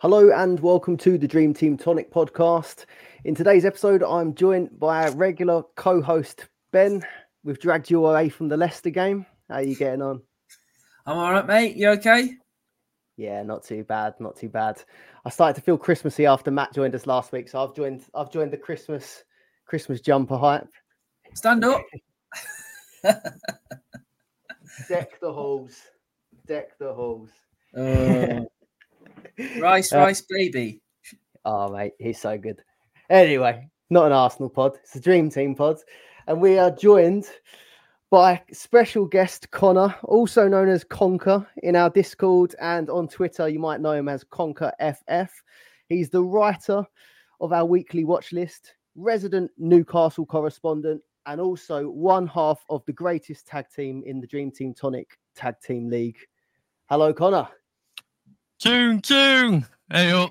Hello and welcome to the Dream Team Tonic podcast. In today's episode, I'm joined by our regular co-host Ben. We've dragged you away from the Leicester game. How are you getting on? I'm all right, mate. You okay? Yeah, not too bad, not too bad. I started to feel Christmassy after Matt joined us last week, so I've joined I've joined the Christmas Christmas jumper hype. Stand up. Deck the halls. Deck the halls. Uh, rice, Uh, rice, baby. Oh, mate, he's so good. Anyway, not an Arsenal pod, it's a Dream Team pod. And we are joined by special guest Connor, also known as Conker in our Discord and on Twitter. You might know him as Conker FF. He's the writer of our weekly watch list, resident Newcastle correspondent, and also one half of the greatest tag team in the Dream Team Tonic Tag Team League. Hello, Connor. Tune, tune. Hey up.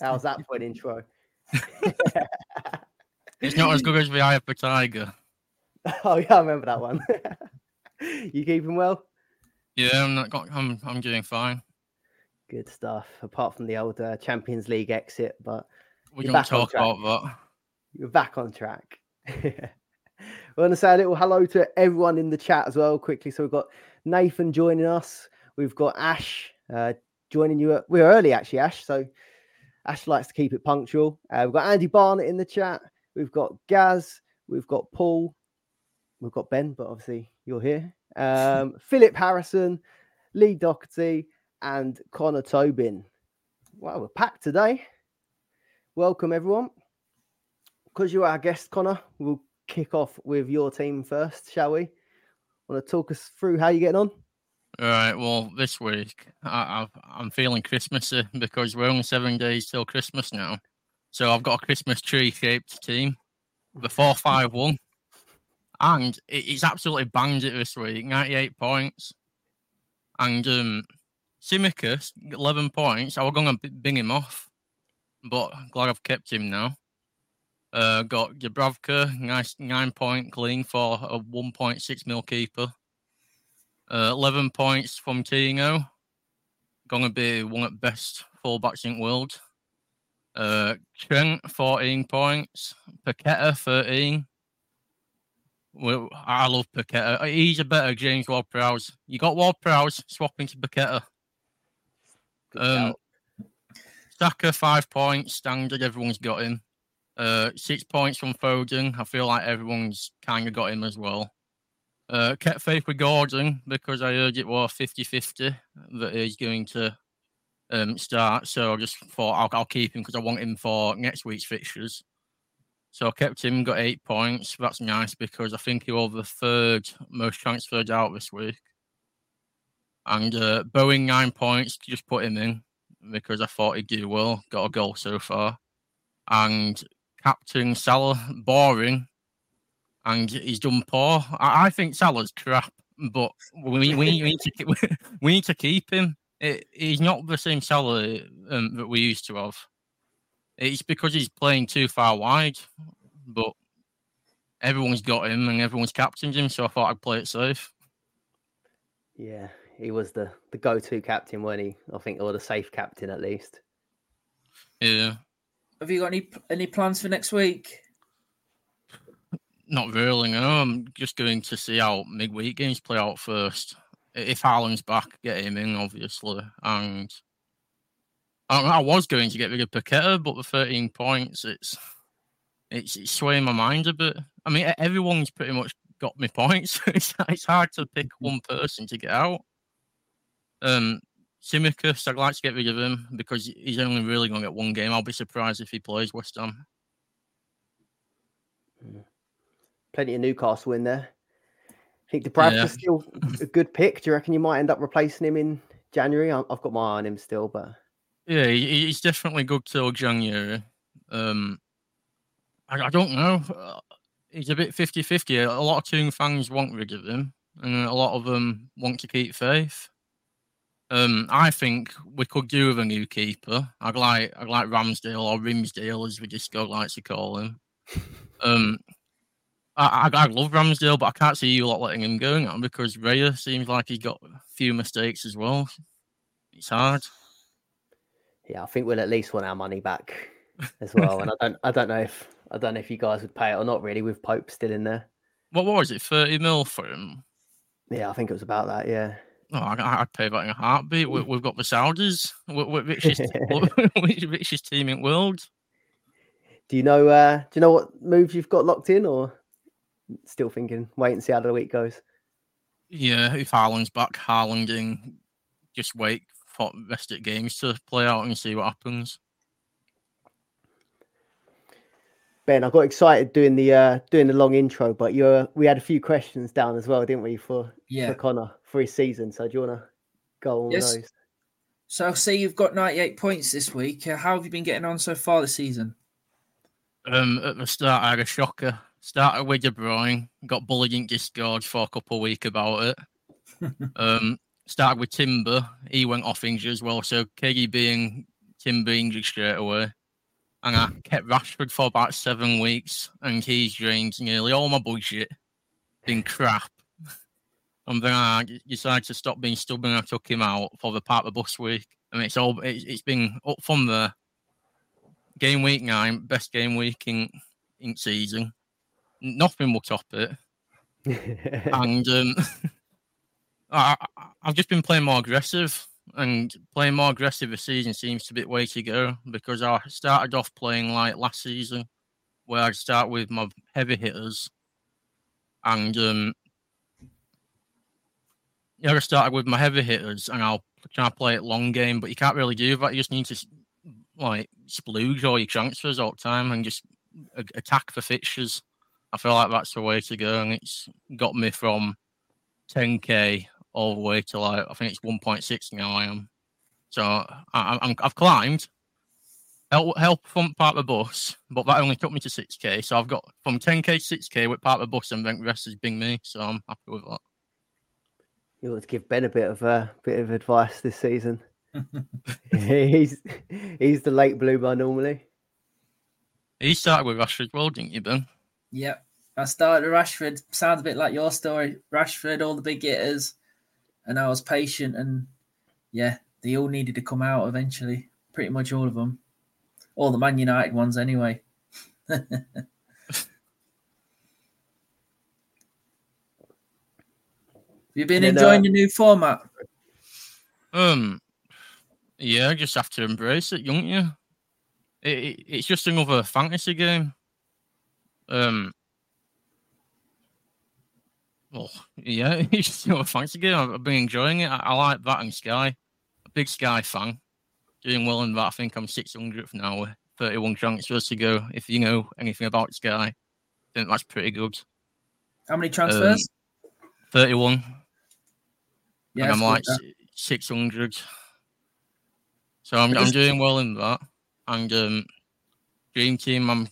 How's that for an intro? It's not as good as the Eye of the Tiger. Oh yeah, I remember that one. you keeping well? Yeah, I'm not. got- I'm. I'm doing fine. Good stuff. Apart from the old uh, Champions League exit, but We don't back on talk track. about that. you're back on track. we want to say a little hello to everyone in the chat as well, quickly. So we've got Nathan joining us. We've got Ash uh, joining you. We're early actually, Ash. So Ash likes to keep it punctual. Uh, we've got Andy Barnett in the chat. We've got Gaz. We've got Paul. We've got Ben, but obviously you're here. Um, Philip Harrison, Lee Doherty, and Connor Tobin. Wow, we're packed today. Welcome everyone. Because you're our guest, Connor, we'll kick off with your team first, shall we? Want to talk us through how you're getting on? All right. Well, this week I, I've, I'm feeling Christmassy because we're only seven days till Christmas now. So I've got a Christmas tree shaped team, the four five one, and it, it's absolutely banged it this week. Ninety eight points, and um, Tsimikas eleven points. I was going to bing him off, but glad I've kept him now. Uh, got Dubravka, nice nine point clean for a one point six mil keeper. Uh, 11 points from Tino. Gonna be one of the best fullbacks in the world. Uh, Trent, 14 points. Paqueta, 13. Well, I love Paqueta. He's a better James Ward Prowse. You got Ward Prowse swapping to Paqueta. Um. Saka, five points. Standard, everyone's got him. Uh, six points from Foden. I feel like everyone's kind of got him as well. Uh, kept faith with Gordon because I heard it was 50 50 that he's going to um, start. So I just thought I'll, I'll keep him because I want him for next week's fixtures. So I kept him, got eight points. That's nice because I think he was the third most transferred out this week. And uh, Bowen, nine points, just put him in because I thought he'd do well. Got a goal so far. And Captain Salah, boring and he's done poor. I, I think Salah's crap, but we, we, we need to keep, we need to keep him. It, he's not the same Salah um, that we used to have. It's because he's playing too far wide, but everyone's got him and everyone's captained him, so I thought I'd play it safe. Yeah, he was the the go to captain, weren't he? I think, or the safe captain at least. Yeah. Have you got any any plans for next week? Not really, no. I'm just going to see how midweek games play out first. If Haaland's back, get him in, obviously. And I, I was going to get rid of Paqueta, but the 13 points, it's, it's it's swaying my mind a bit. I mean, everyone's pretty much got me points. it's, it's hard to pick one person to get out. Um, Tsimikas, I'd like to get rid of him because he's only really going to get one game. I'll be surprised if he plays West Ham. Plenty of Newcastle in there. I think the Bradford's Yeah. still a good pick. Do you reckon you might end up replacing him in January? I've got my eye on him still, but Yeah, he's definitely good till January. Um, I, I don't know. Uh, He's a bit 50 50. A lot of Toon fans want rid of him, and a lot of them want to keep faith. Um, I think we could do with a new keeper. I'd like I'd like Ramsdale or Rimsdale, as we just go likes to call him. Um, I, I I love Ramsdale, but I can't see you lot letting him go now because Raya seems like he's got a few mistakes as well. It's hard. yeah, I think we'll at least want our money back as well. and I don't, I don't know if I don't know if you guys would pay it or not. Really, with Pope still in there. What was it? Thirty mil for him? Yeah, I think it was about that. Yeah. Oh, I, I'd pay that in a heartbeat. We, we've got the Saudis, we're, we're richest, richest team in the world. Do you know? Uh, do you know what moves you've got locked in, or still thinking? Wait and see how the week goes. Yeah, if Haaland's back, Haaland in, just wait for the rest of the games to play out and see what happens. Ben, I got excited doing the uh, doing the long intro, but you are we had a few questions down as well, didn't we, for Yeah. for Connor for his season? So do you want to go on Yes. those? So I see you've got 98 points this week. Uh, how have you been getting on so far this season? Um, at the start, I had a shocker. Started with De Bruyne, got bullied in Discord for a couple of weeks about it. um, started with Timber, he went off injured as well. So KDB and Timber injured straight away. And I kept Rashford for about seven weeks, and he's drained nearly all my budget. Been crap. And then I decided to stop being stubborn. I took him out for the Park the Bus week. I mean, it's all it's, it's been up from the game week nine, best game week in in season. Nothing will top it. And um, I, I've just been playing more aggressive, and playing more aggressive this season seems to be the way to go because I started off playing like last season, where I'd start with my heavy hitters, and um, yeah, I started with my heavy hitters, and I'll try to play it long game, but you can't really do that. You just need to like splooge all your transfers all the time and just a- attack the fixtures. I feel like that's the way to go, and it's got me from 10k all the way to like I think it's 1.6 now. I am, so I, I'm I've climbed. Help, help from Park the Bus, but that only took me to 6k. So I've got from 10k to 6k with Park the Bus, and then the rest has been me. So I'm happy with that. You want to give Ben a bit of a bit of advice this season. he's he's the late bloomer normally. He started with Rashford, well, didn't you, Ben? Yep. I started with Rashford. Sounds a bit like your story. Rashford, all the big hitters. And I was patient and yeah, they all needed to come out eventually. Pretty much all of them. All the Man United ones anyway. Have you been And then, enjoying uh, the new format? Um, yeah, I just have to embrace it, don't you? It, it, it's just another fantasy game. Um, well, yeah, it's just another fantasy game. I've I've been enjoying it. I, I like that and Sky. A big Sky fan. Doing well in that. I think I'm 600th now with 31 transfers to go. If you know anything about Sky, I think that's pretty good. How many transfers? 31. yeah, and I'm like good, that. 600. So I'm, I'm doing well in that. And um, Dream Team, I'm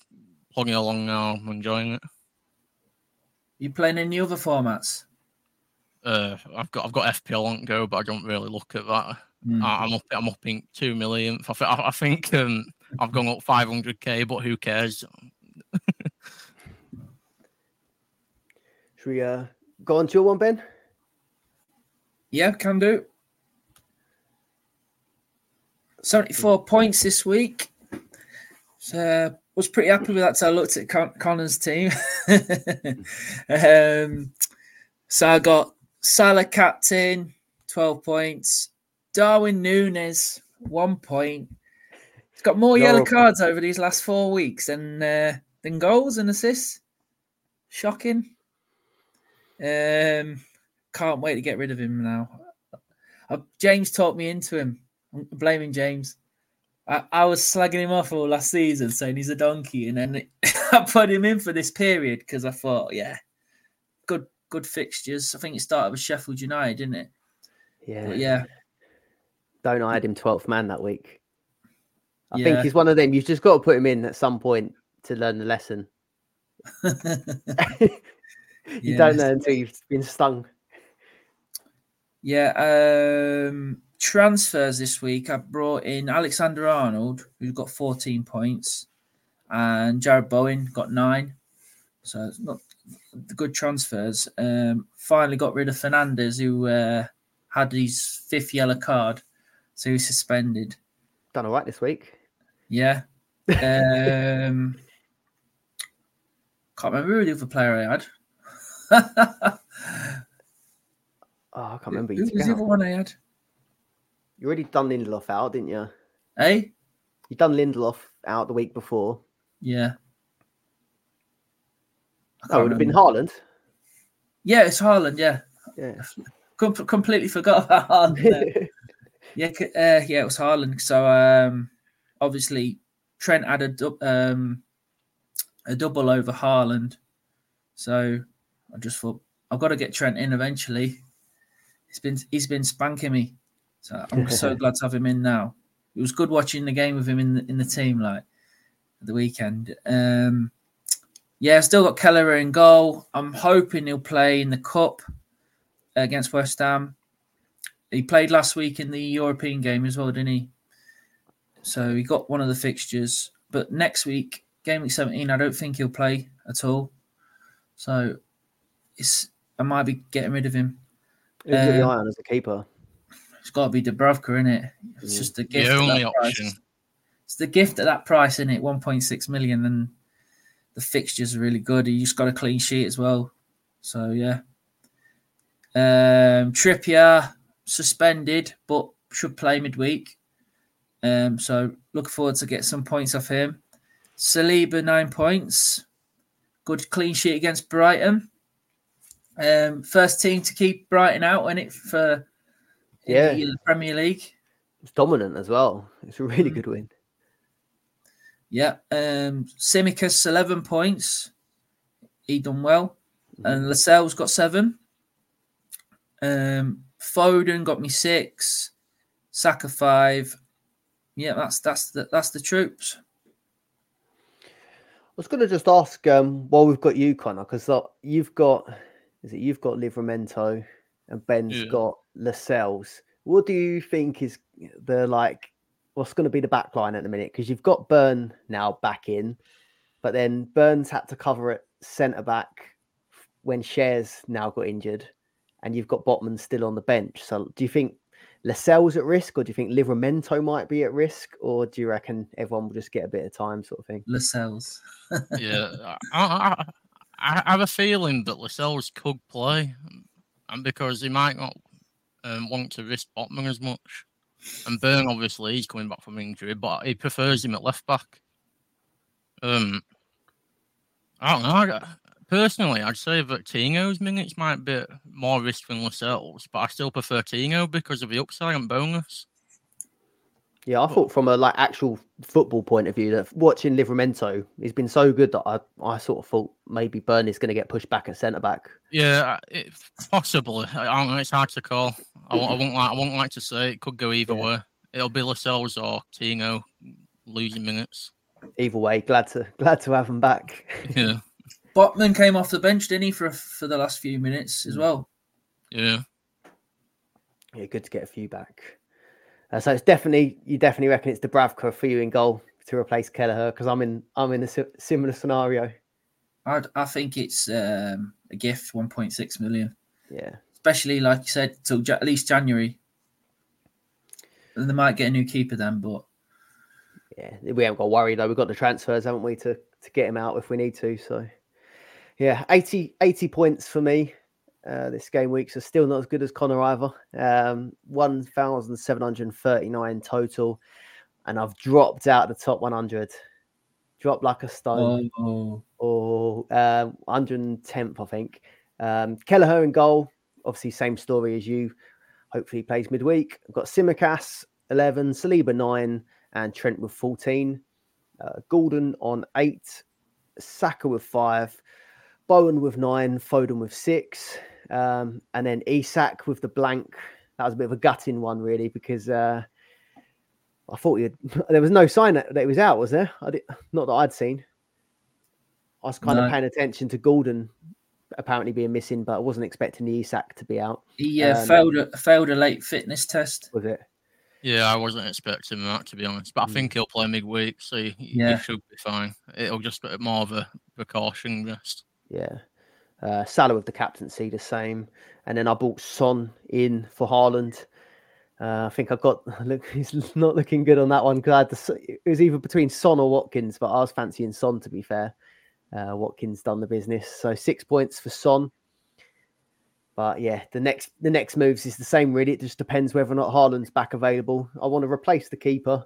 plugging along now. I'm enjoying it. you playing any other formats? Uh, I've got I've got FPL on go, but I don't really look at that. Hmm. I, I'm up I'm up in two million. I, thi- I, I think um, I've gone up 500k, but who cares? Should we uh, go on to your one, Ben? Yeah, can do. 74 points this week. So was pretty happy with that. So I looked at Con- Connor's team. um, so I got Salah captain, 12 points. Darwin Nunez, one point. He's got more yellow cards over these last four weeks than uh, than goals and assists. Shocking. Um, can't wait to get rid of him now. Uh, James talked me into him. I'm blaming James. I, I, was slagging him off all last season, saying he's a donkey, and then I put him in for this period because I thought, yeah, good good fixtures. I think it started with Sheffield United, didn't it? Yeah, but yeah. Don't I had him twelfth man that week? I yeah. think he's one of them. You've just got to put him in at some point to learn the lesson. you yeah. don't know until you've been stung. Yeah. Um, transfers this week, I brought in Alexander Arnold, who's got 14 points, and Jarrod Bowen got nine. So it's not the good transfers. Um, finally got rid of Fernandes, who uh, had his fifth yellow card, so he's suspended. Done all right this week. Yeah. Um, can't remember who the other player I had. Oh, I can't remember. Who was the other one I had? You already done Lindelof out, didn't you? Hey? You done Lindelof out the week before. Yeah. It would have been Haaland. Yeah, it's Haaland. Yeah. Yeah. Com- completely forgot about Haaland. yeah, uh, yeah, it was Haaland. So um, obviously Trent had a du- um, a double over Haaland. So I just thought I've got to get Trent in eventually. He's been he's been spanking me, so I'm so glad to have him in now. It was good watching the game with him in the, in the team like the weekend. Um, yeah, still got Kelleher in goal. I'm hoping he'll play in the cup against West Ham. He played last week in the European game as well, didn't he? So he got one of the fixtures. But next week, game week 17, I don't think he'll play at all. So it's I might be getting rid of him. Who's um, the eye on as a keeper? It's got to be Dubravka, isn't it? It's yeah. just a gift. The only option. Price. It's the gift at that price, isn't it? 1.6 million, and the fixtures are really good. He just got a clean sheet as well. So yeah. Um, Trippier suspended, but should play midweek. Um, so looking forward to get some points off him. Saliba nine points, good clean sheet against Brighton. Um, first team to keep Brighton out in it for yeah the Premier League. It's dominant as well. It's a really mm. good win. Yeah, um, Tsimikas eleven points. He done well, mm. and Lascelles got seven. Um, Foden got me six. Saka five. Yeah, that's that's the that's the troops. I was going to just ask um, while we've got you, Connor, because uh, you've got is it you've got Livramento and Ben's yeah. got Lascelles. What do you think is the like what's going to be the back line at the minute? Because you've got Burn now back in, but then Burns had to cover it centre back when Shares now got injured, and you've got Botman still on the bench. So do you think Lascelles at risk, or do you think Livramento might be at risk, or do you reckon everyone will just get a bit of time, sort of thing? Lascelles. yeah, I, I, have a feeling that Lascelles could play, and because he might not um, want to risk Botman as much. And Burn, obviously, he's coming back from injury, but he prefers him at left back. Um, I don't know. Personally, I'd say that Tino's minutes might be more risk than Lascelles, but I still prefer Tino because of the upside and bonus. Yeah, I thought from a like actual football point of view that watching Livramento, he's been so good that I, I sort of thought maybe Burnley's going to get pushed back at centre back. Yeah, uh, it, possibly. I don't know. It's hard to call. I, I won't like. I won't like to say it could go either yeah. way. It'll be Lascelles or Tino losing minutes. Either way, glad to glad to have him back. Yeah. Botman came off the bench, didn't he, for for the last few minutes as well? Yeah. Yeah, good to get a few back. Uh, so it's definitely you definitely reckon it's Dubravka for you in goal to replace Kelleher because I'm in I'm in a similar scenario. I I think it's um, a gift, 1.6 million. Yeah. Especially like you said, till ja- at least January. And they might get a new keeper then, but Yeah, we haven't got to worry though. We've got the transfers, haven't we, to to get him out if we need to. So, yeah, 80, 80 points for me uh, this game week. So still not as good as Connor either. Um, one thousand seven hundred thirty nine total, and I've dropped out the top one hundred. Dropped like a stone, oh, or uh, 110th, I think. Um, Kelleher in goal, obviously same story as you. Hopefully he plays midweek. I've got Tsimikas 11, Saliba 9, and Trent with 14. Uh, Gordon on 8, Saka with 5, Bowen with 9, Foden with 6, um, and then Isak with the blank. That was a bit of a gutting one, really, because uh, I thought had, there was no sign that, that he was out, was there? I did, not that I'd seen. I was kind No. of paying attention to Gordon apparently being missing, but I wasn't expecting the Isak to be out. he uh, Um, failed a, failed a late fitness test. Was it? Yeah, I wasn't expecting that to be honest, but I Mm. think he'll play midweek, so he, he Yeah. should be fine. It'll just be more of a precaution rest. Yeah. Uh, Salah with the captaincy, the same. And then I bought Son in for Haaland. Uh, I think I got look. He's not looking good on that one s- it was either between Son or Watkins, but I was fancying Son to be fair. Uh, Watkins done the business, so six points for Son. But yeah, the next the next moves is the same really. It just depends whether or not Haaland's back available. I want to replace the keeper,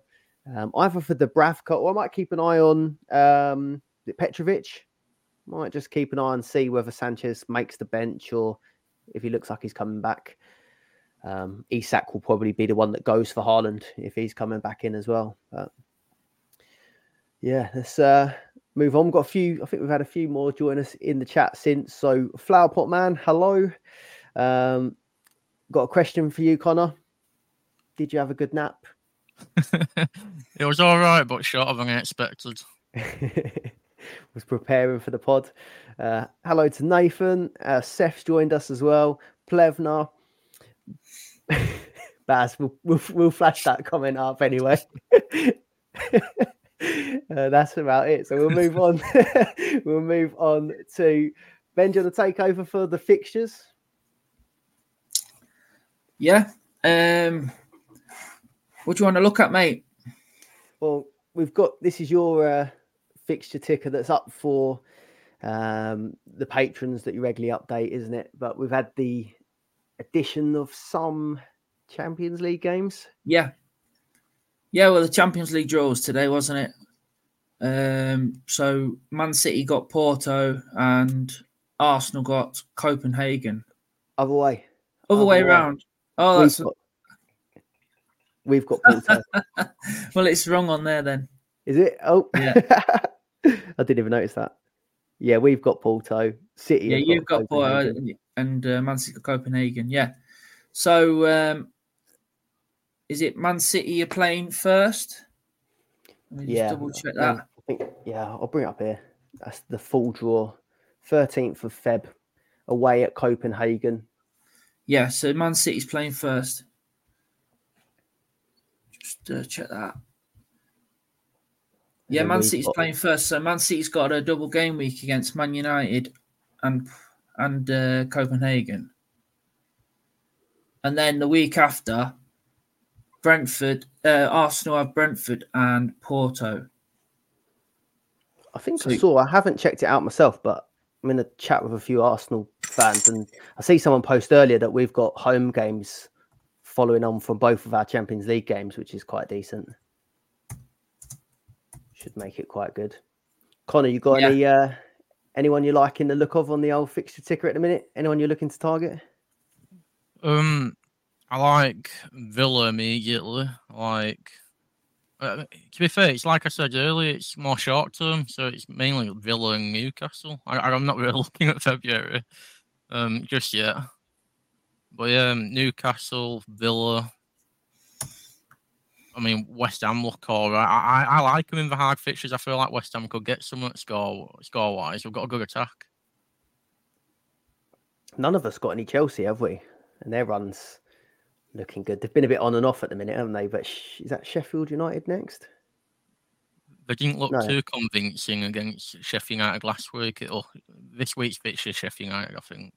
um, either for Dubravka or I might keep an eye on um, Petrovic. Might just keep an eye and see whether Sanchez makes the bench or if he looks like he's coming back. Um, Isak will probably be the one that goes for Haaland if he's coming back in as well. But yeah, let's uh, move on. We've got a few. I think we've had a few more join us in the chat since. So, Flower Pot Man, hello. Um, got a question for you, Connor. Did you have a good nap? it was all right, but shorter than I expected. was preparing for the pod. Uh, hello to Nathan. Uh, Seth's joined us as well. Plevna. Baz, we'll, we'll, we'll flash that comment up anyway. uh, that's about it. So we'll move on. we'll move on to Ben. Do you want to take over for the fixtures? Yeah. Um, what do you want to look at, mate? Well, we've got this is your uh, fixture ticker that's up for um, the patrons that you regularly update, isn't it? But we've had the addition of some Champions League games. Yeah. Yeah, well, the Champions League draws today, wasn't it? Um, so Man City got Porto and Arsenal got Copenhagen. Other way. Other Other way way. around. Oh, we've, got, we've got Porto. well, it's wrong on there then. is it? Oh, Yeah. I didn't even notice that. Yeah, we've got Porto. City. Yeah, you've got Porto and uh, Man City Copenhagen. Yeah. So, um, is it Man City are playing first? Let me just Yeah, double check um, that. I think. Yeah, I'll bring it up here. That's the full draw. Thirteenth of Feb, away at Copenhagen. Yeah, so Man City's playing first. Just uh, check that. Yeah, Man City's playing first. So Man City's got a double game week against Man United and and uh, Copenhagen. And then the week after, Brentford, uh, Arsenal have Brentford and Porto. I think So- I saw. I haven't checked it out myself, but I'm in a chat with a few Arsenal fans, and I see someone post earlier that we've got home games following on from both of our Champions League games, which is quite decent. Should make it quite good. Connor, you got Yeah. any uh, anyone you liking the look of on the old fixture ticker at the minute? Anyone you're looking to target? Um, I like Villa immediately. I Like, uh, to be fair, it's like I said earlier, it's more short term, so it's mainly Villa and Newcastle. I, I'm not really looking at February, um, just yet. But yeah, um, Newcastle, Villa. I mean, West Ham look all right. I, I, I like them in the hard fixtures. I feel like West Ham could get some score score wise. We've got a good attack. None of us got any Chelsea, have we? And their runs looking good. They've been a bit on and off at the minute, haven't they? But sh- is that Sheffield United next? They didn't look No. too convincing against Sheffield United last week. Or this week's fixture, Sheffield United, I think.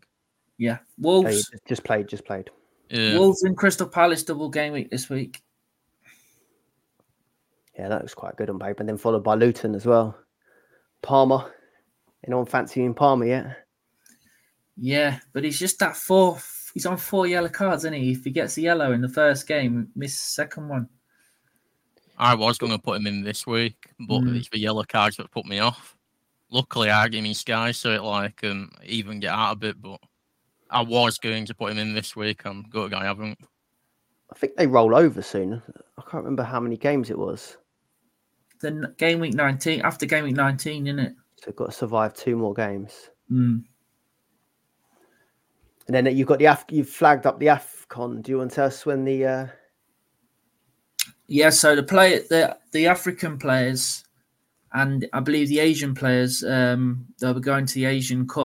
Yeah, Hey, Wolves. just played, just played. Yeah. Wolves and Crystal Palace double game week this week. Yeah, that was quite good on paper. And then followed by Luton as well. Palmer. Anyone fancying Palmer yet? Yeah, but he's just that fourth. He's on four yellow cards, isn't he? If he gets a yellow in the first game, miss second one. I was going to put him in this week, but Mm. it's the yellow cards that put me off. Luckily, I gave me Sky, so it like um even get out a bit. But I was going to put him in this week. I'm good. I haven't. I think they roll over soon. I can't remember how many games it was. Then game week nineteen after game week nineteen, isn't it? So they've got to survive two more games. Mm. And then you've got the Af- you've flagged up the Afcon. Do you want to tell us when the uh, Yeah, so the play the the African players and I believe the Asian players, um, they'll be going to the Asian Cup.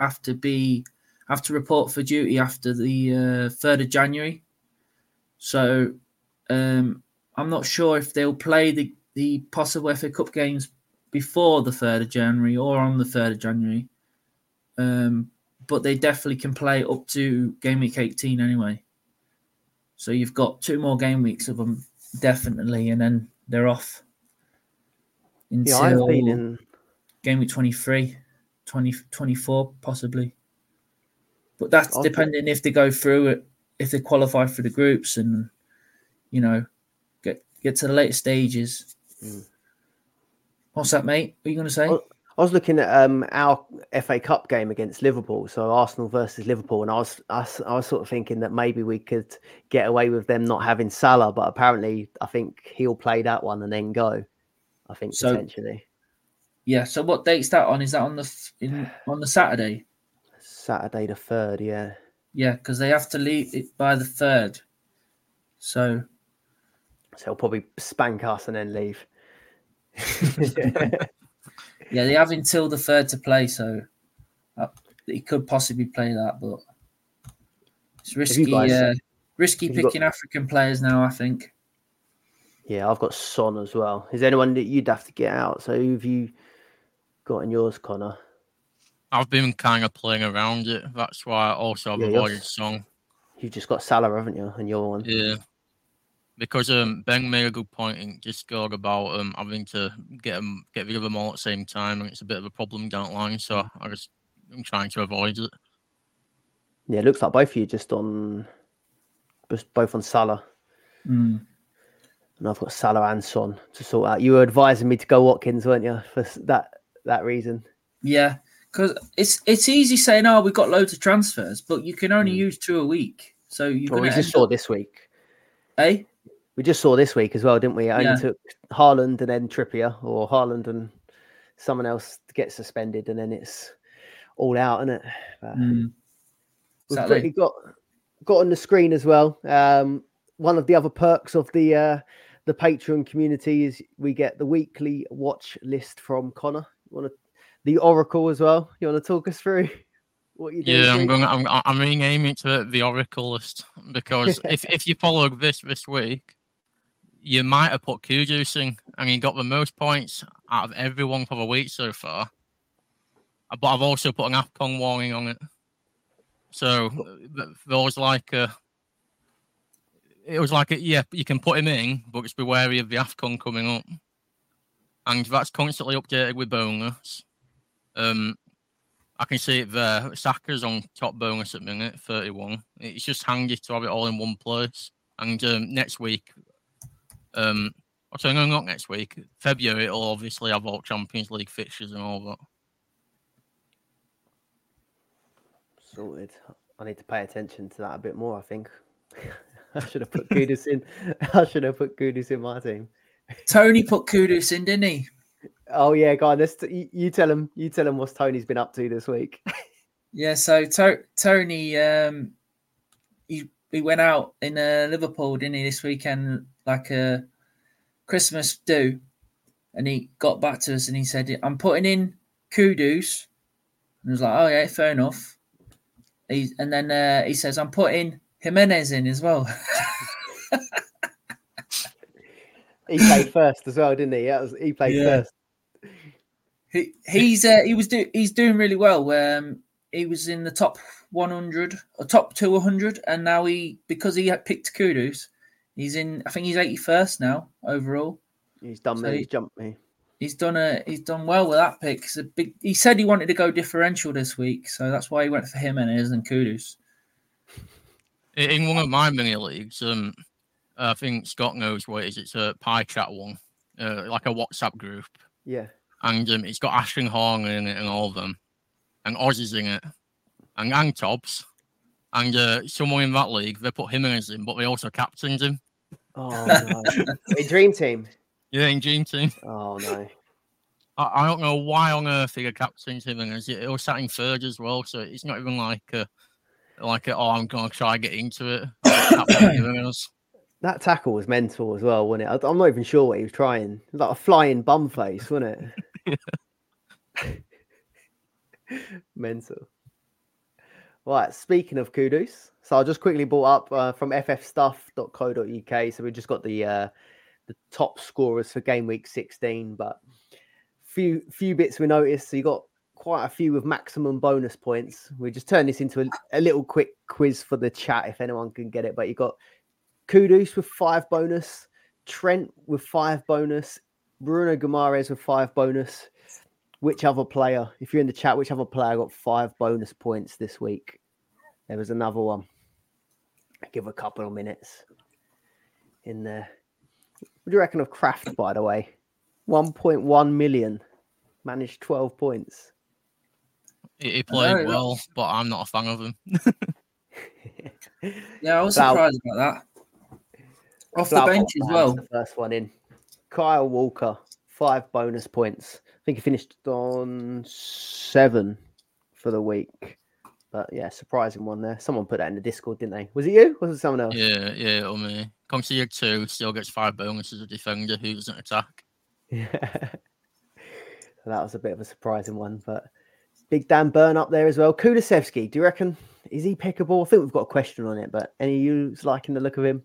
Have to be have to report for duty after the third of January. So um, I'm not sure if they'll play the the possible FA Cup games before the third of January or on the third of January. Um, but they definitely can play up to game week 18 anyway. So you've got two more game weeks of them definitely, and then they're off yeah, I've until been in game week 23, 20, 24 possibly. But that's Okay. depending if they go through it, if they qualify for the groups and, you know, get get to the later stages. Mm. What's that, mate? What are you going to say? I was looking at um, our FA Cup game against Liverpool, so Arsenal versus Liverpool, and I was, I was I was sort of thinking that maybe we could get away with them not having Salah, but apparently I think he'll play that one and then go. I think So- potentially Yeah. So what date's that on? Is that on the in, on the Saturday? Saturday the third. Yeah, Yeah, because they have to leave it by the third. So so he'll probably spank us and then leave. yeah, they have until the third to play. So uh, he could possibly play that, but it's risky. guys- uh, risky have you got- picking African players now. I think. yeah, I've got Son as well. Is there anyone that you'd have to get out? So who've you got in yours, Connor? I've been kind of playing around it. That's why I also have Yeah, you're avoided s- Song. You've just got Salah, haven't you? And your one. Yeah. Because um, Ben made a good point in Discord about um having to get 'em- get rid of them all at the same time, and it's a bit of a problem down the line. So I just I'm trying to avoid it. Yeah, it looks like both of you just on, just both on Salah. Mm. and I've got Salah and Son to sort out. You were advising me to go Watkins, weren't you, for that that reason? Yeah, because it's it's easy saying, "Oh, we've got loads of transfers," but you can only use two a week. So you're Well, we just saw this week. eh? We just saw this week as well, didn't we? It only Yeah. took Haaland and then Trippier, or Haaland and someone else get suspended, and then it's all out, isn't it? But Mm. We've got got on the screen as well. Um, one of the other perks of the uh, the Patreon community is we get the weekly watch list from Connor. You want to the Oracle as well? You want to talk us through what you? Yeah, I'm going. I'm. I'm renaming it to the Oracle list because if if you follow this this week, you might have put Kudus in, and he got the most points out of everyone for the week so far. Uh, But I've also put an Afcon warning on it, so th- there was like a. It was like a, yeah, you can put him in, but just be wary of the Afcon coming up, and that's constantly updated with bonus. Um, I can see it there. Saka's on top bonus at minute 31. It's just handy to have it all in one place. And um, next week, um, oh, sorry, no, not next week. February, it'll obviously have all Champions League fixtures and all that. Sorted. I need to pay attention to that a bit more. I think I should have put Kudus in. I should have put Kudus in my team. Tony put Kudus in, didn't he? Oh yeah, go on. Let's you, you tell him. You tell him what Tony's been up to this week. Yeah, so to- Tony, um, he he went out in uh, Liverpool, didn't he, this weekend, like a Christmas do, and he got back to us and he said, "I'm putting in Kudus," and I was like, "Oh yeah, fair enough." He and then uh, he says, "I'm putting Jimenez in as well." he played first as well, didn't he? That was, he played Yeah. first. he he's uh, he was do he's doing really well. Um, he was in the top 100 or top 200, and now he because he had picked Kudus, he's in. I think he's 81st now overall. He's done So me. he- He's jumped me. He's done a he's done well with that pick. It's a big. He said he wanted to go differential this week, so that's why he went for him and his and Kudus. In- In one of my mini leagues, um, I think Scott knows what it is. It's a pie chat one, uh, like a WhatsApp group, Yeah. and um, it's got Ashton Horn in it and all of them, and Ozzy's in it, and and Tobbs, and uh, someone in that league they put him in, as him, but they also captained him. Oh no. a dream team. Yeah, in Dream Team. Oh no. I, I don't know why on earth he captained Jimenez. It, it was sat in third as well, so it's not even like a, like a, oh, I'm gonna try and get into it. That tackle was mental as well, wasn't it? I'm not even sure what he was trying. Was Like a flying bum face, wasn't it? mental. Right, speaking of Kudus, so I just quickly brought up uh, from ffstuff.co.uk. So we just got the uh, the top scorers for game week 16, but few few bits we noticed. So you got quite a few with maximum bonus points. We just turn this into a, a little quick quiz for the chat if anyone can get it. But you got Kudus with five bonus, Trent with five bonus, Bruno Guimaraes with five bonus. Which other player, if you're in the chat, which other player got five bonus points this week? There was another one. Give a couple of minutes in there. What do you reckon of Kraft, by the way? 1.1 million, managed 12 points. He, he played know, well, but I'm not a fan of him. Yeah, I was surprised about that. Off the bench as well. The first one in. Kyle Walker, five bonus points. I think he finished on seven for the week. But yeah, surprising one there. Someone put that in the Discord, didn't they? Was it you? Was it someone else? yeah, yeah, or me. Conceded two, still gets five bonuses as a defender who doesn't attack. Yeah. so that was a bit of a surprising one. But big Dan Burn up there as well. Kulusevski, do you reckon is he pickable? I think we've got a question on it, but any of you liking the look of him?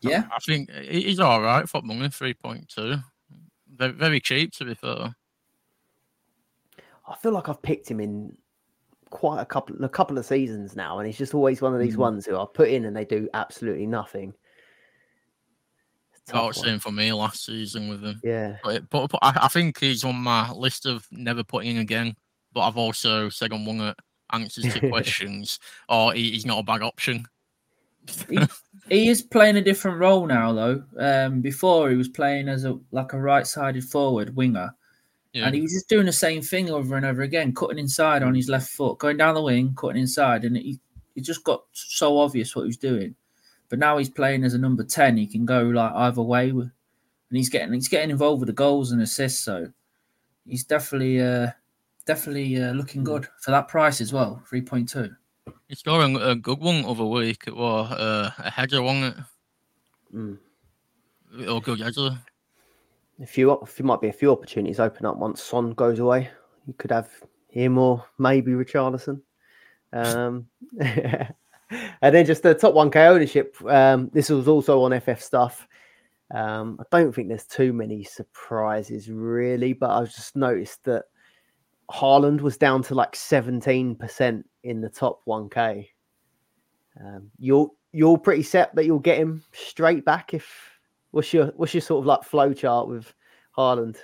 Yeah, I think he's all right for money, 3.2. Very, very cheap, to be fair. I feel like I've picked him in quite a couple a couple of seasons now, and he's just always one of these Mm. ones who I put in and they do absolutely nothing. Oh, same for me last season with him. Yeah, But, but, but I, I think he's on my list of never putting in again. But I've also said on one that answers to questions, or he, he's not a bad option. He is playing a different role now, though. Um, before he was playing as a like a right-sided forward winger, Yeah. and he was just doing the same thing over and over again, cutting inside on his left foot, going down the wing, cutting inside, and he it just got so obvious what he was doing. But now he's playing as a number ten. He can go like either way, with, and he's getting he's getting involved with the goals and assists. So he's definitely uh, definitely uh, looking good for that price as well, three point two. He scored a, good one other week. It was uh, a header, wasn't Mm. Or good header. a few a few might be a few opportunities open up once Son goes away. You could have him or maybe Richarlison. Um, and then just the top one K ownership. Um, this was also on FF stuff. Um, I don't think there's too many surprises really, but I've just noticed that Haaland was down to like 17% in the top 1K. Um, you're you're pretty set that you'll get him straight back if what's your what's your sort of like flow chart with Haaland?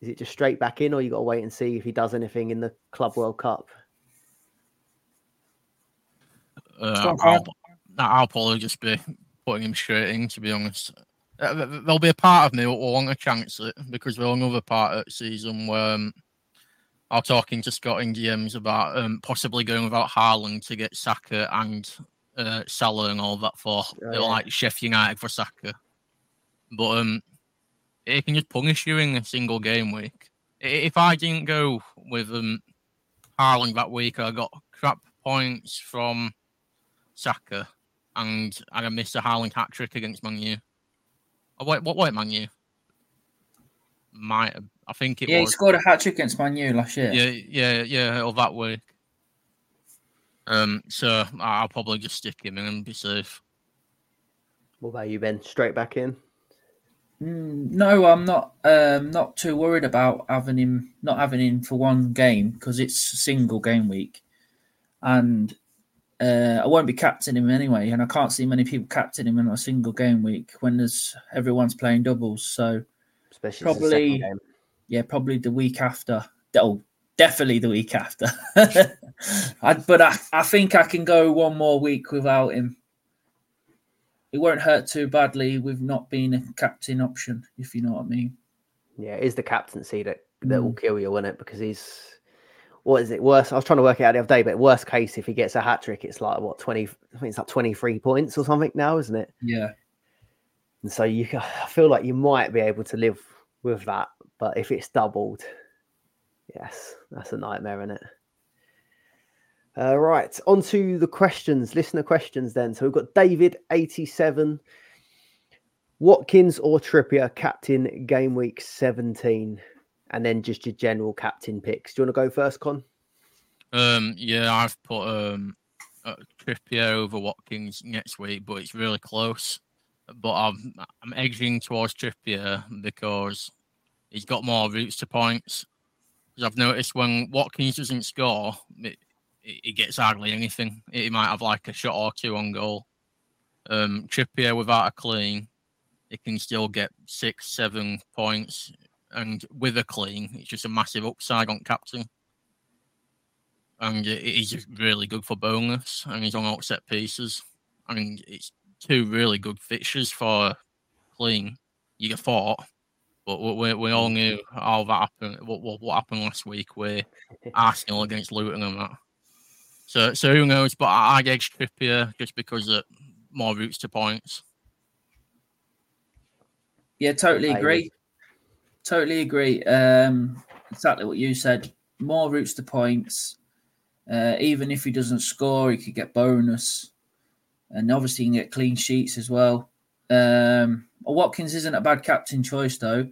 Is it just straight back in or you gotta wait and see if he does anything in the Club World Cup? Uh, I'll, I'll probably just be putting him straight in, to be honest. Uh, th- th- There'll be a part of me who will want to chance it because there'll another part of the season where um, I'm talking to Scott in DMs about um, possibly going without Haaland to get Saka and uh, Salah and all that for yeah. like Sheffield United for Saka. But um, it can just punish you in a single game week. If I didn't go with um Haaland that week, I got crap points from Saka, and I missed a Haaland hat trick against Man U. Oh, wait, what? Wait, Man U. Might have, I think it Yeah, he scored a hat trick against Man U last year. Yeah, yeah, yeah, or that week. Um, so I- I'll probably just stick him in and be safe. What about you, Ben? Straight back in. Mm, no, I'm not. Um, not too worried about having him not having him for one game because it's a single game week, and uh, I won't be captaining him anyway. And I can't see many people captaining him in a single game week when there's everyone's playing doubles. So Especially it's the second Probably- game. Yeah, probably the week after. Oh, definitely the week after. I, but I, I think I can go one more week without him. It won't hurt too badly with not being a captain option, if you know what I mean. Yeah, it is the captaincy that that Mm. will kill you, won't it? Because he's what is it? Worse. I was trying to work it out the other day, but worst case, if he gets a hat trick, it's like what twenty? I think it's like twenty three points or something now, isn't it? Yeah. And so you, I feel like you might be able to live with that, but if it's doubled, yes, that's a nightmare, isn't it? Uh, right, on to the questions, listener questions then. So we've got David, 87. Watkins or Trippier, captain game week 17. And then just your general captain picks. Do you want to go first, Con? Um, yeah, I've put um uh, Trippier over Watkins next week, but it's really close. But I'm I'm edging towards Trippier because he's got more routes to points. Because I've noticed when Watkins doesn't score, it, it, it gets hardly anything. He might have like a shot or two on goal. Um, Trippier without a clean, he can still get six, seven points, and with a clean, it's just a massive upside on captain and he's just really good for bonus, and he's on all set pieces. I mean, it's two really good fixtures for clean. You get fought, but we, we, we all knew all that happened. What, what what happened last week with Arsenal against Luton and that. So so who knows? But I, I'd edge Trippier just because of more routes to points. Yeah, totally agree. Totally agree. Um, exactly what you said. More routes to points. Uh, even if he doesn't score, he could get bonus, and obviously he can get clean sheets as well. Um, Watkins isn't a bad captain choice though.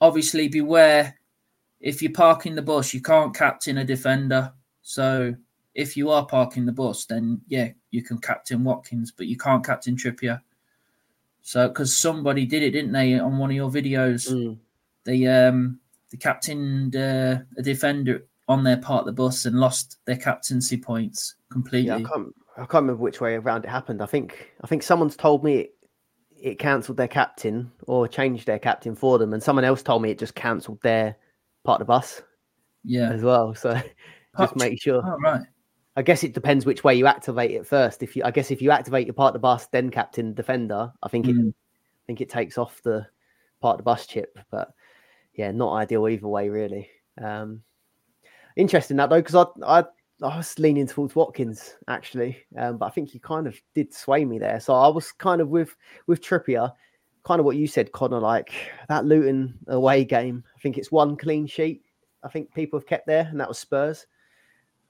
Obviously, beware if you're parking the bus, you can't captain a defender. So if you are parking the bus, then yeah, you can captain Watkins, but you can't captain Trippier. So because somebody did it, didn't they, on one of your videos? Mm. They um the captained uh, a defender on their part of the bus and lost their captaincy points completely. Yeah, I can't, I can't remember which way around it happened. I think I think someone's told me it, it cancelled their captain or changed their captain for them, and someone else told me it just cancelled their part of the bus yeah. as well. So just make sure. Oh, right. I guess it depends which way you activate it first. If you, I guess if you activate your part of the bus, then captain defender, I think it, Mm. I think it takes off the part of the bus chip. But yeah, not ideal either way, really. Um, interesting that though, because I, I, I was leaning towards Watkins actually, um, but I think you kind of did sway me there. So I was kind of with with Trippier, kind of what you said, Connor. Like that Luton away game, I think it's one clean sheet. I think people have kept there, and that was Spurs.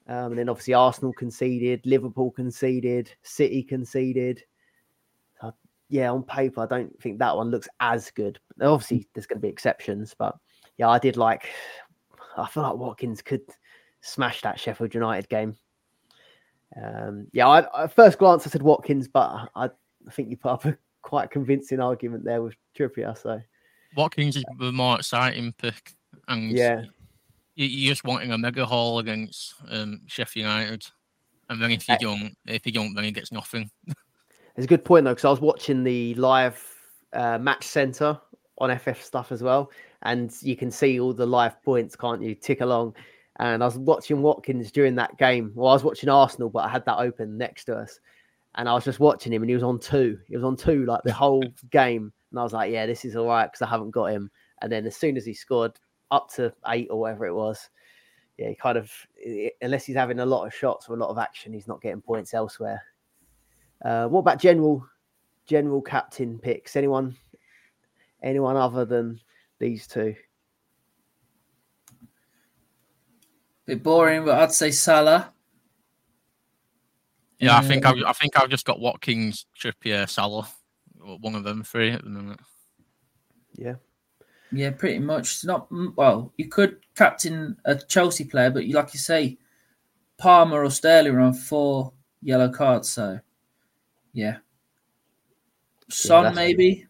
Um, and then obviously Arsenal conceded, Liverpool conceded, City conceded. Yeah, on paper, I don't think that one looks as good. Obviously, there's going to be exceptions, but yeah, I did like. I feel like Watkins could smash that Sheffield United game. Um, yeah, I, at first glance I said Watkins, but I, I think you put up a quite convincing argument there with Trippier. So Watkins is the more exciting pick, and yeah, you- you're just wanting a mega haul against um, Sheffield United, and then if you Uh, don't, if you don't, then he gets nothing. It's a good point though, because I was watching the live uh, match center on FF stuff as well, and you can see all the live points, can't you? Tick along. And I was watching Watkins during that game. Well, I was watching Arsenal, but I had that open next to us, and I was just watching him, and he was on two. He was on two like the whole game, and I was like, "Yeah, this is all right," because I haven't got him. And then as soon as he scored up to eight or whatever it was, yeah, he kind of unless he's having a lot of shots or a lot of action, he's not getting points elsewhere. Uh, what about general general captain picks? Anyone anyone other than these two? Bit boring, but I'd say Salah. Yeah, I think I've, I think I've just got Watkins, Trippier, Salah, one of them three at the minute. Yeah. Yeah, pretty much. It's not well. You could captain a Chelsea player, but you like you say, Palmer or Sterling are on four yellow cards. So, yeah, Son that's- maybe.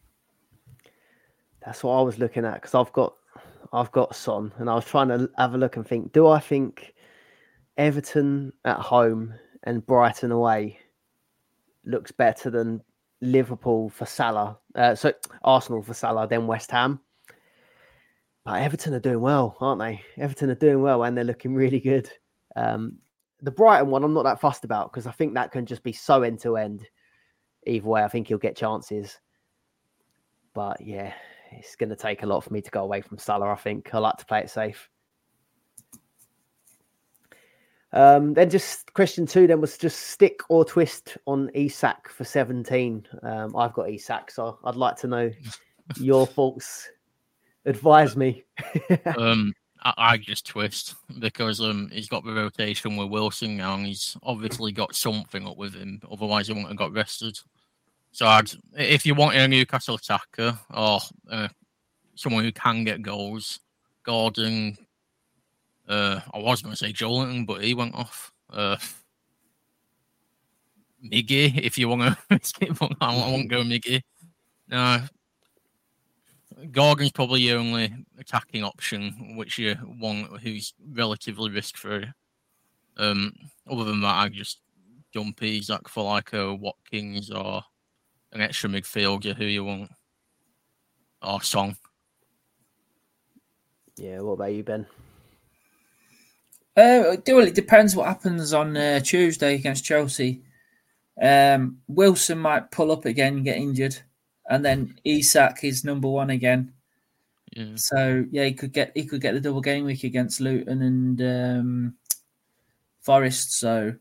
That's what I was looking at because I've got I've got Son, and I was trying to have a look and think: Do I think Everton at home and Brighton away looks better than Liverpool for Salah? Uh, so Arsenal for Salah, then West Ham. But Everton are doing well, aren't they? Everton are doing well, and they're looking really good. Um, the Brighton one, I'm not that fussed about because I think that can just be so end to end. Either way, I think he'll get chances. But yeah, it's going to take a lot for me to go away from Salah. I think I like to play it safe. Um, then just question two. Then was just stick or twist on Isak for seventeen. Um, I've got Isak, so I'd like to know your thoughts. Advise me. Um, I, I just twist because um he's got the rotation with Wilson now, and he's obviously got something up with him. Otherwise, he wouldn't have got rested. So, I'd, if you want a Newcastle attacker or uh, someone who can get goals, Gordon. Uh, I was going to say Joelinton, but he went off. Uh, Miggy, if you want to I won't go Miggy. No, Gordon's probably your only attacking option, which you want who's relatively risk free. Um, other than that, I just dump Isak for like a Watkins or an extra midfielder who you want, or Song. yeah. What about you, Ben? Uh, well, it depends what happens on uh, Tuesday against Chelsea. Um, Wilson might pull up again and get injured, and then Isak is number one again. Yeah. So yeah, he could get he could get the double game week against Luton and um, Forest. So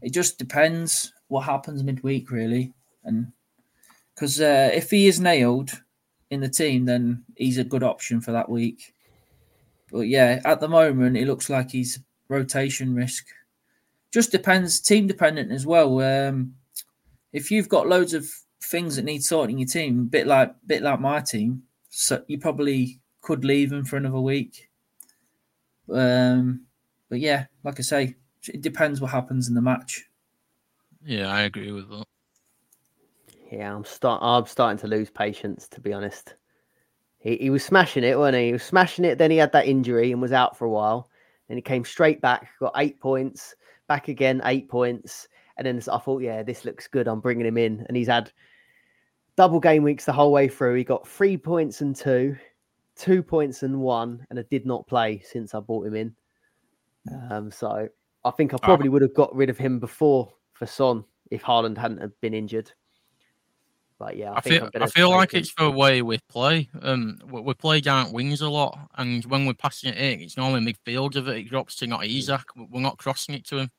it just depends what happens midweek, really, and because uh, if he is nailed in the team, then he's a good option for that week. But yeah, at the moment, it looks like he's rotation risk. Just depends, team dependent as well. Um, if you've got loads of things that need sorting in your team, bit like bit like my team, so you probably could leave him for another week. Um, but yeah, like I say, it depends what happens in the match. Yeah, I agree with that. Yeah, I'm start. I'm starting to lose patience, to be honest. He he was smashing it, wasn't he? He was smashing it. Then he had that injury and was out for a while. Then he came straight back, got eight points, back again, eight points, and then I thought, yeah, this looks good. I'm bringing him in, and he's had double game weeks the whole way through. He got three points and two, two points and one, and I did not play since I bought him in. Um, so I think I probably would have got rid of him before for Son if Haaland hadn't have been injured. But yeah, I, I think feel I feel like it's the way we play. Um, we, we play down wings a lot, and when we're passing it in, it's normally midfielder that it drops to, not Isak. We're not crossing it to him,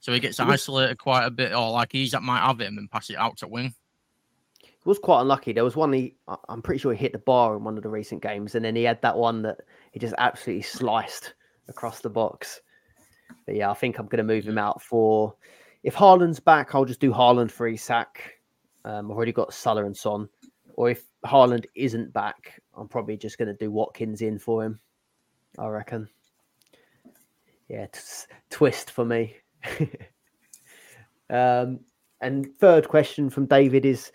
so he gets isolated quite a bit. Or like Isak might have it and then pass it out to wing. He was quite unlucky. There was one he, I'm pretty sure he hit the bar in one of the recent games, and then he had that one that he just absolutely sliced across the box. But yeah, I think I'm going to move him out for. If Haaland's back, I'll just do Haaland for Isak. Um, I've already got Salah and Son. Or if Haaland isn't back, I'm probably just going to do Watkins in for him. I reckon. Yeah, t- twist for me. um, and third question from David is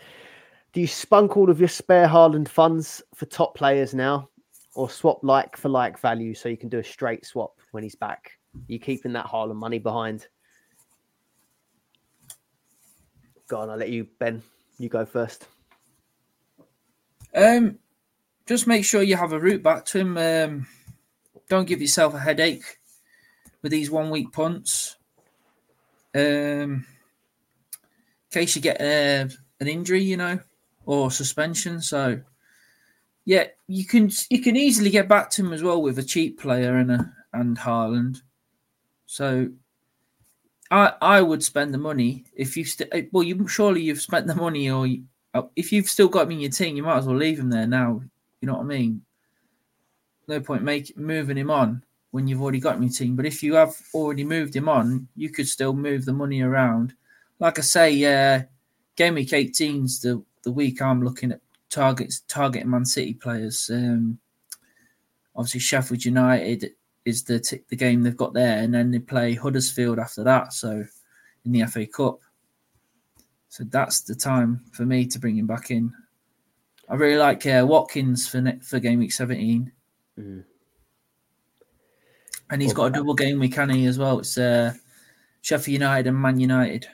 do you spunk all of your spare Haaland funds for top players now, or swap like for like value so you can do a straight swap when he's back? you keeping that Haaland money behind? Go on, I'll let you, Ben. You go first. Um, just make sure you have a route back to him. Um, don't give yourself a headache with these one week punts. Um, in case you get uh, an injury, you know, or suspension. So, yeah, you can you can easily get back to him as well with a cheap player and a and Haaland. So, I I would spend the money if you still. Well, you surely you've spent the money, or you, uh, if you've still got him in your team, you might as well leave him there now. You know what I mean? No point make moving him on when you've already got him in your team. But if you have already moved him on, you could still move the money around. Like I say, uh, game week 18's the the week I'm looking at targets targeting Man City players. Um, obviously, Sheffield United is the the game they've got there, and then they play Huddersfield after that. So in the FA Cup, so that's the time for me to bring him back in. I really like uh, Watkins for ne- for game week 17, Mhm. and he's Well, got a double game week, can he as well? It's uh, Sheffield United and Man United.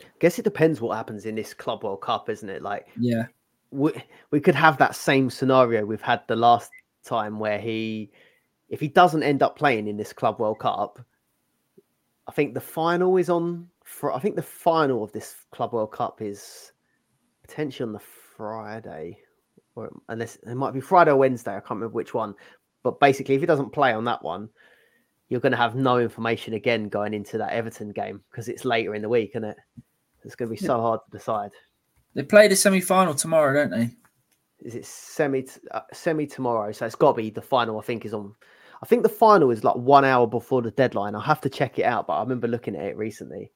I guess it depends what happens in this Club World Cup, isn't it? Like Yeah, we we could have that same scenario we've had the last time where he if he doesn't end up playing in this Club World Cup, I think the final is on for I think the final of this Club World Cup is potentially on the Friday or unless it might be Friday or Wednesday, I can't remember which one. But basically if he doesn't play on that one, you're going to have no information again going into that Everton game because it's later in the week, isn't it? It's going to be so hard to decide. they play the semi final tomorrow, don't they? is it semi uh, semi tomorrow? So it's got to be the final. I think is on. I think the final is like one hour before the deadline. I'll have to check it out, but I remember looking at it recently.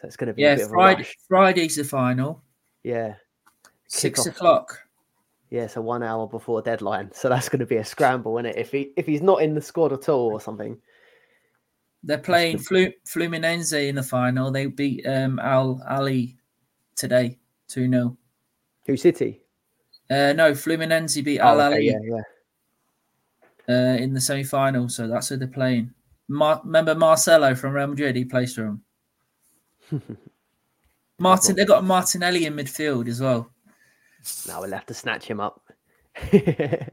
So it's going to be a Yeah, bit of a Friday. Friday's the final, Yeah, six Kick-off. o'clock. yeah. So one hour before deadline. So that's going to be a scramble, isn't it? If he if he's not in the squad at all or something. They're playing Flu- Fluminense in the final. They beat um, Al Ahly today, 2 0. Who City? Uh, no, Fluminense beat Oh, Al Ahly yeah, yeah. Uh, in the semi final. So that's who they're playing. Mar- remember Marcelo from Real Madrid? He plays for them. Martin, they've got Martinelli in midfield as well. Now we'll have to snatch him up. uh,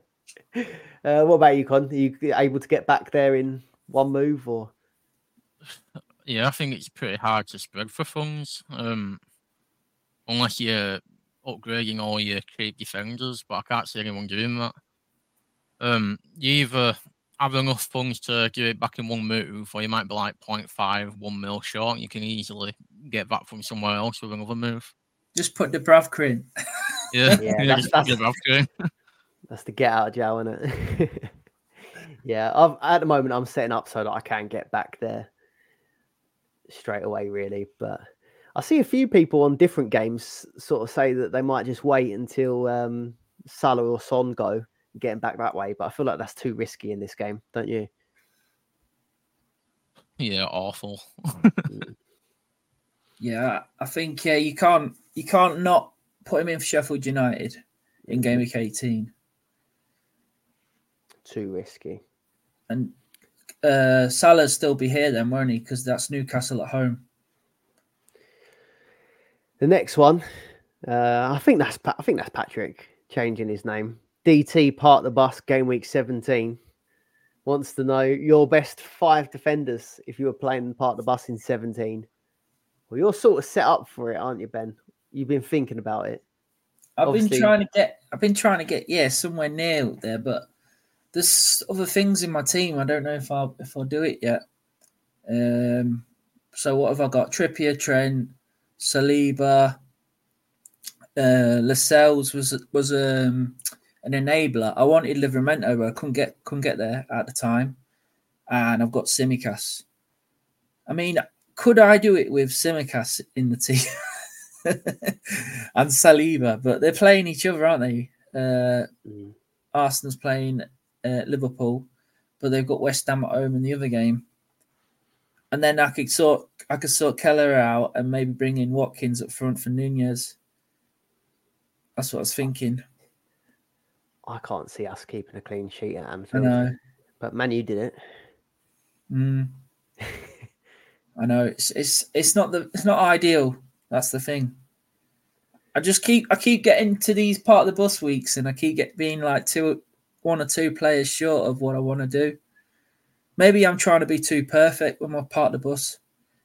what about you, Con? Are you able to get back there in one move or? Yeah, I think it's pretty hard to spread for funds. Um, unless you're upgrading all your cheap defenders, but I can't see anyone doing that. Um, you either have enough funds to do it back in one move, or you might be like 0.5, 1 mil short. You can easily get back from somewhere else with another move. Just put Dubravka in. Yeah, Yeah, yeah, that's- just that's- get back to it. That's the get out of jail, isn't it? yeah, I've, at the moment I'm setting up so that I can get back there straight away, really. But I see a few people on different games sort of say that they might just wait until um, Salah or Son go, getting back that way. But I feel like that's too risky in this game, don't you? Yeah, awful. Yeah, I think yeah, you can't you can't not put him in for Sheffield United in game week 18. Too risky. And uh Salah's still be here then, won't he? Because that's Newcastle at home. The next one, uh, I think that's I think that's Patrick changing his name. DT Park the Bus game week seventeen wants to know your best five defenders if you were playing Park the Bus in seventeen. Well, you're sort of set up for it, aren't you, Ben? You've been thinking about it. I've Obviously- been trying to get I've been trying to get yeah, somewhere near there, but there's other things in my team. I don't know if I'll if I'll do it yet. Um so what have I got? Trippier, Trent, Saliba, uh Lascelles was was um an enabler. I wanted Livramento, but I couldn't get couldn't get there at the time. And I've got Tsimikas. I mean, could I do it with Tsimikas in the team? and Saliba, but they're playing each other, aren't they? Uh, Mm. Arsenal's playing uh, Liverpool, but they've got West Ham at home in the other game. And then I could sort I could sort Kelleher out and maybe bring in Watkins up front for Nunez. That's what I was thinking. I can't see us keeping a clean sheet at Anfield. I know. but man, you did it. Mm. I know it's it's it's not the it's not ideal. That's the thing. I just keep I keep getting to these part of the bus weeks, and I keep get being like two, one or two players short of what I want to do. Maybe I'm trying to be too perfect with my part of the bus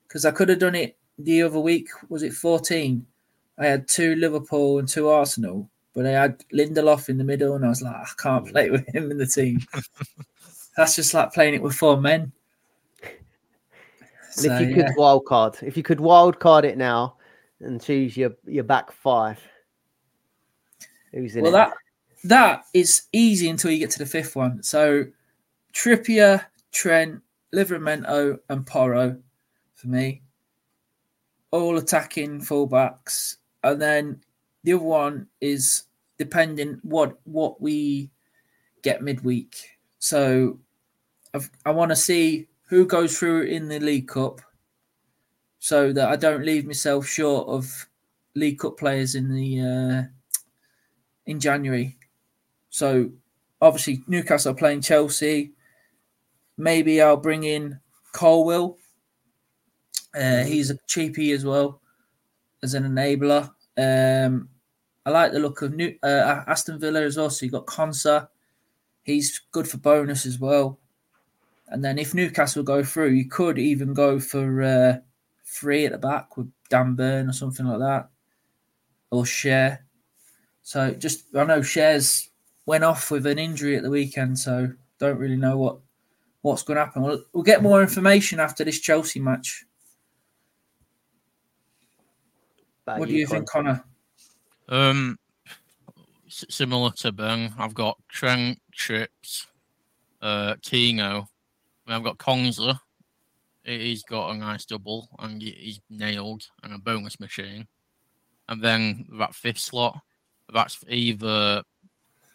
because I could have done it the other week. Was it 14? I had two Liverpool and two Arsenal, but I had Lindelof in the middle, and I was like, I can't play with him in the team. That's just like playing it with four men. And if you yeah. could wild card, if you could wild card it now and choose your your back five, who's in Well, it? that that is easy until you get to the fifth one. So Trippier, Trent, Livramento, and Porro for me. All attacking fullbacks, and then the other one is depending what what we get midweek. So I've, I want to see who goes through in the League Cup, so that I don't leave myself short of League Cup players in the uh, in January. So obviously Newcastle playing Chelsea. Maybe I'll bring in Colwill. Uh, he's a cheapie as well as an enabler. Um, I like the look of New, uh, Aston Villa as well. So you've got Konsa. He's good for bonus as well. And then if Newcastle go through, you could even go for uh, free at the back with Dan Burn or something like that, or Schär. So just I know Schär's went off with an injury at the weekend, so don't really know what what's going to happen. We'll, we'll get more information after this Chelsea match. What do you think, Connor? Um, similar to Ben, I've got Trent, Trips, uh, and I've got. He- He's got a nice double and he's nailed and a bonus machine. And then that fifth slot, that's either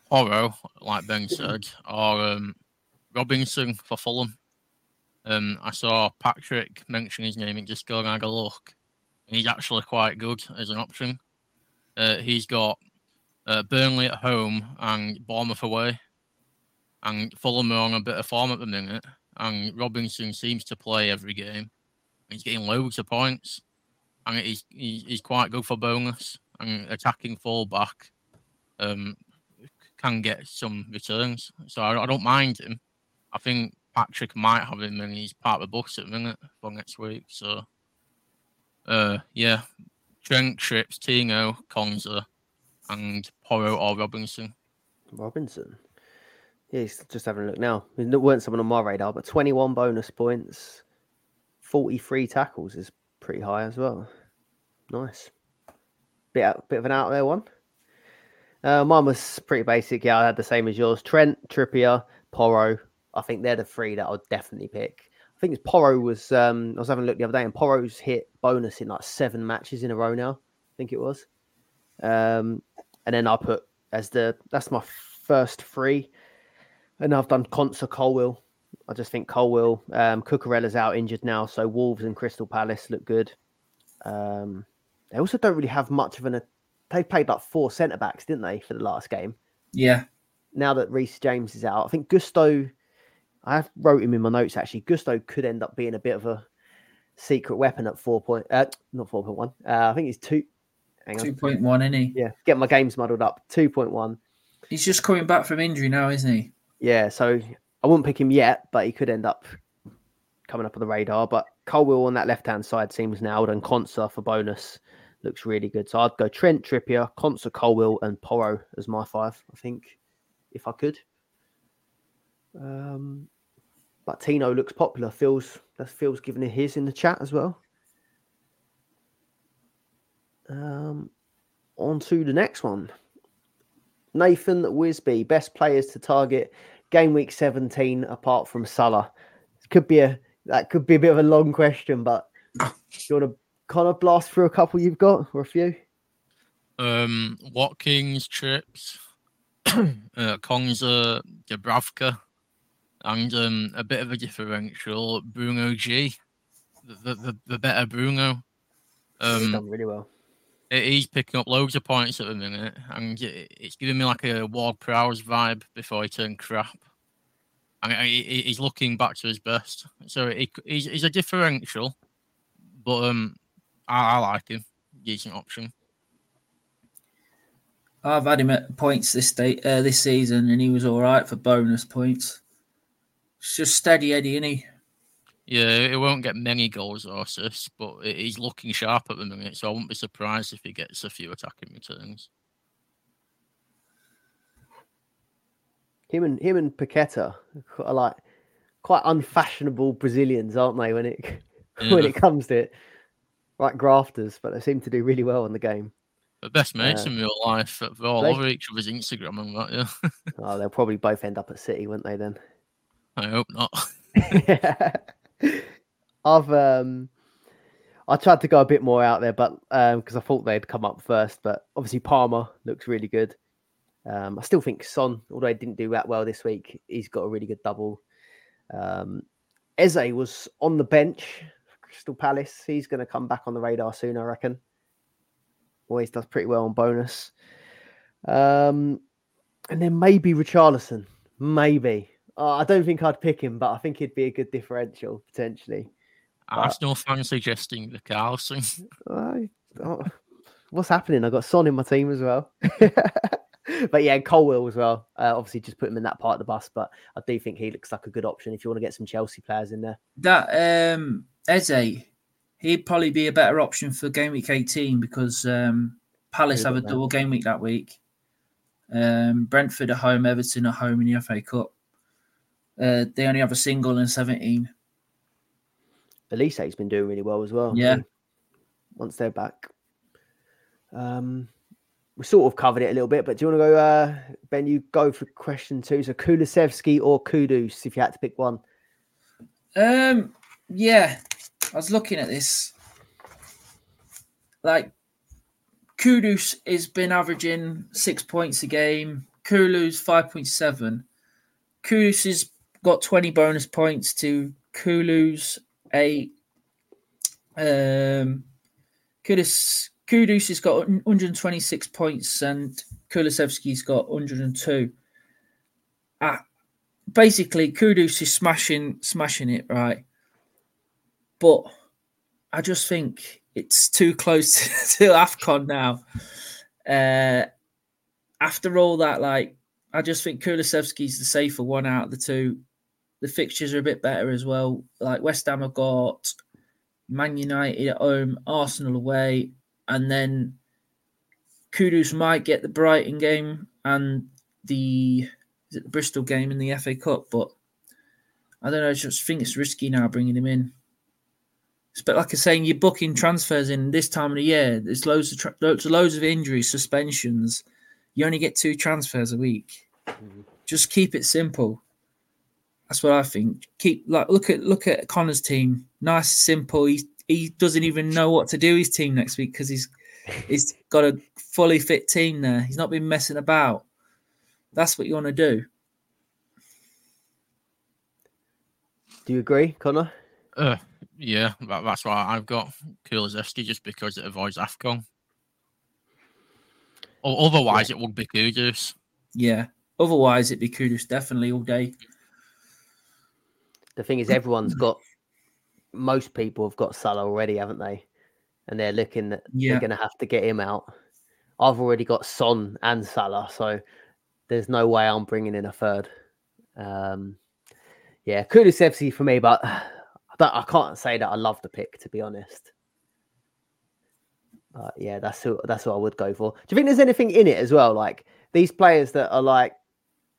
Porro, like Ben said, or um, Robinson for Fulham. Um, I saw Patrick mention his name and just go and have a look. He's actually quite good as an option. Uh, he's got uh, Burnley at home and Bournemouth away. And Fulham are on a bit of form at the minute. And Robinson seems to play every game. He's getting loads of points. And he's, he's, quite good for bonus. And attacking fullback um, can get some returns. So I, I don't mind him. I think Patrick might have him and he's part of the books at the minute for next week. So, uh, yeah, Trent, Trips, Tino, Konsa, and Porro or Robinson. Robinson. Yeah, he's just having a look now. There weren't someone on my radar, but 21 bonus points, 43 tackles is pretty high as well. Nice. Bit bit of an out there one. Uh, mine was pretty basic. Yeah, I had the same as yours. Trent, Trippier, Porro. I think they're the three that I'd definitely pick. I think it's Porro was. Um, I was having a look the other day, and Porro's hit bonus in like seven matches in a row now. I think it was. Um, and then I put as the that's my first three, and I've done Konsa Colwill. I just think Colwill, um, Cucurella's out injured now, so Wolves and Crystal Palace look good. Um, they also don't really have much of an. They played like four centre backs, didn't they, for the last game? Yeah, Now that Reece James is out, I think Gusto. I wrote him in my notes actually. Gusto could end up being a bit of a secret weapon at four point. Uh, not four point one. Uh, I think he's two. Hang two point one, isn't he? Yeah, get my games muddled up. Two point one. He's just coming back from injury now, isn't he? Yeah, so I wouldn't pick him yet, but he could end up coming up on the radar. But Colwill on that left hand side seems nailed, and Konsa for bonus looks really good. So I'd go Trent, Trippier, Konsa, Colwill, and Porro as my five. I think, if I could. Um, but Tino looks popular. Phil's that's Phil's giving it his in the chat as well. Um, on to the next one. Nathan Wisby, best players to target game week 17 apart from Salah. Could be a that could be a bit of a long question, but you want to kind of blast through a couple you've got or a few? Um, Watkins, Trips, uh, Konsa, Dubravka, and um, a bit of a differential, Bruno G, the, the, the better Bruno. He's Um, done really well. he's picking up loads of points at the minute, and it- it's giving me like a Ward Prowse vibe before he turned crap. And he- he- he's looking back to his best, so he, he's, he's a differential, but um, I, I like him. Decent option. I've had him at points this day, uh, this season, and he was all right for bonus points. It's just steady Eddie, isn't he? Yeah, he won't get many goals or assists, but he's looking sharp at the minute, so I wouldn't be surprised if he gets a few attacking returns. Him and him and Paqueta are like quite unfashionable Brazilians, aren't they? When it when it comes to it. Like grafters, but they seem to do really well in the game. The best mates Uh, in real life. They're all they- over each other's Instagram and that. Yeah. Oh, they'll probably both end up at City, won't they? Then. I hope not. yeah. I've um, I tried to go a bit more out there, but um, because I thought they'd come up first, but obviously Palmer looks really good. Um, I still think Son, although he didn't do that well this week, he's got a really good double. Um, Eze was on the bench Crystal Palace. He's going to come back on the radar soon, I reckon. Always does pretty well on bonus. Um, and then maybe Richarlison, maybe. Uh, I don't think I'd pick him, but I think he'd be a good differential potentially. Arsenal fans suggesting the Carlson. I, oh, what's happening? I got Son in my team as well. but yeah, Colwill as well. Uh, obviously, just put him in that part of the bus, but I do think he looks like a good option if you want to get some Chelsea players in there. That um Eze, he'd probably be a better option for game week 18 because um Palace have a have double game week that week. Um Brentford at home, Everton at home in the FA Cup. Uh, they only have a single in 17. Olise's been doing really well as well. Yeah. Once they're back. Um, we sort of covered it a little bit, but do you want to go, uh, Ben? You go for question two. So Kulusevski or Kudus, if you had to pick one. Um, yeah, I was looking at this. Like, Kudus has been averaging six points a game. Kulu's five point seven. Kudus has got twenty bonus points to Kulu's eight. Um, Kudus Kudus has got 126 points and Kulusevski's got 102. Ah, basically, Kudus is smashing smashing it right, but I just think it's too close to, to Afcon now. Uh, after all that, like I just think Kulusevski's the safer one out of the two. The fixtures are a bit better as well. Like West Ham have got Man United at home, Arsenal away, and then Kudus might get the Brighton game and the is it the Bristol game in the FA Cup, but I don't know. I just think it's risky now bringing him in. But like I'm saying, you're booking transfers in this time of the year. There's loads of tra- loads, loads of injuries, suspensions. You only get two transfers a week. Mm-hmm. Just keep it simple. That's what I think. Keep like look at look at Connor's team. Nice, simple. He he doesn't even know what to do his team next week because he's he's got a fully fit team there. He's not been messing about. That's what you want to do. Do you agree, Connor? Uh, yeah, that, that's why I've got Kulusevski just because it avoids Afcon. O- otherwise, it would be Kudus. Yeah. Otherwise, it'd be Kudus definitely all day. The thing is, everyone's got. Most people have got Salah already, haven't they? And they're looking that Yeah. they're going to have to get him out. I've already got Son and Salah, so there's no way I'm bringing in a third. Um, yeah, Kulusevski for me, but I, I can't say that I love the pick to be honest. But yeah, that's who, that's what I would go for. Do you think there's anything in it as well? Like these players that are like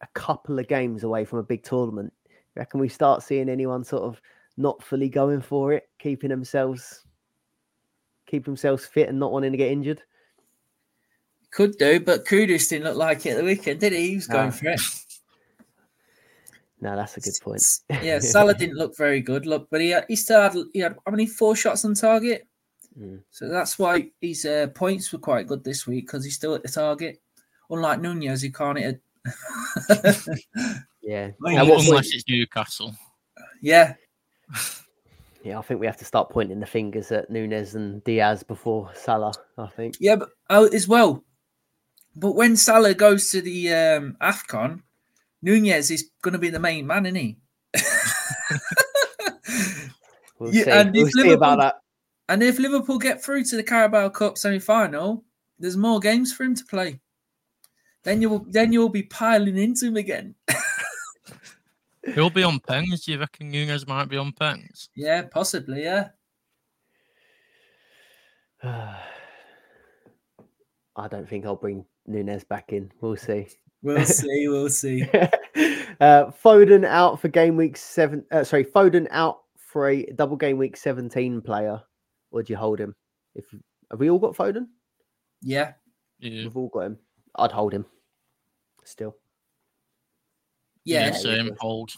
a couple of games away from a big tournament. Reckon we start seeing anyone sort of not fully going for it, keeping themselves keep themselves fit and not wanting to get injured? Could do, but Kudus didn't look like it at the weekend, did he? He was going No. for it. No, that's a good point. yeah, Salah didn't look very good. Look, but he had, he still had he had how many four shots on target. Mm. So that's why his uh, points were quite good this week because he's still at the target. Unlike Nunez, who can't hit. A... Yeah. Un- what Unless point- it's Newcastle. yeah, yeah, I think we have to start pointing the fingers at Nunez and Diaz before Salah. I think. yeah, but oh, as well. But when Salah goes to the um, Afcon, Nunez is going to be the main man, isn't he? We'll Yeah, see. and We'll if see about Liverpool- that. And if Liverpool get through to the Carabao Cup semi-final, there's more games for him to play. Then you'll then you'll be piling into him again. He'll be on pens. Do you reckon Nunez might be on pens? Yeah, possibly. Yeah. I don't think I'll bring Nunez back in. We'll see. We'll see. We'll see. uh, Foden out for game week seven. Uh, sorry, Foden out for a double game week 17 player, or do you hold him? If have we all got Foden? Yeah. Yeah. We've all got him. I'd hold him. Still. Yeah. Yeah. Same hold.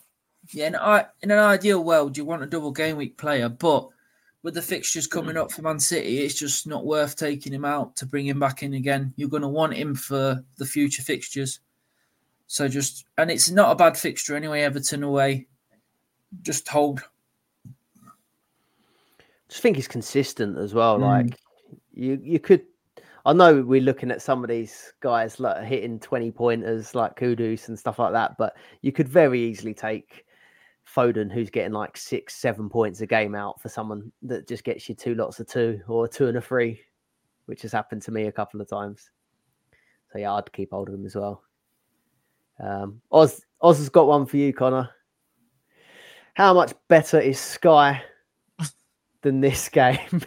Yeah, in, I, in an ideal world, you want a double game week player, but with the fixtures coming up for Man City, it's just not worth taking him out to bring him back in again. You're going to want him for the future fixtures. So just, and it's not a bad fixture anyway, Everton away. Just hold. just think he's consistent as well. Mm. Like you, you could. I know we're looking at some of these guys like hitting twenty pointers like Kudus and stuff like that, but you could very easily take Foden, who's getting like six, seven points a game out for someone that just gets you two lots of two or two and a three, which has happened to me a couple of times. So yeah, I'd keep hold of him as well. Um, Oz, Oz has got one for you, Connor. How much better is Sky than this game?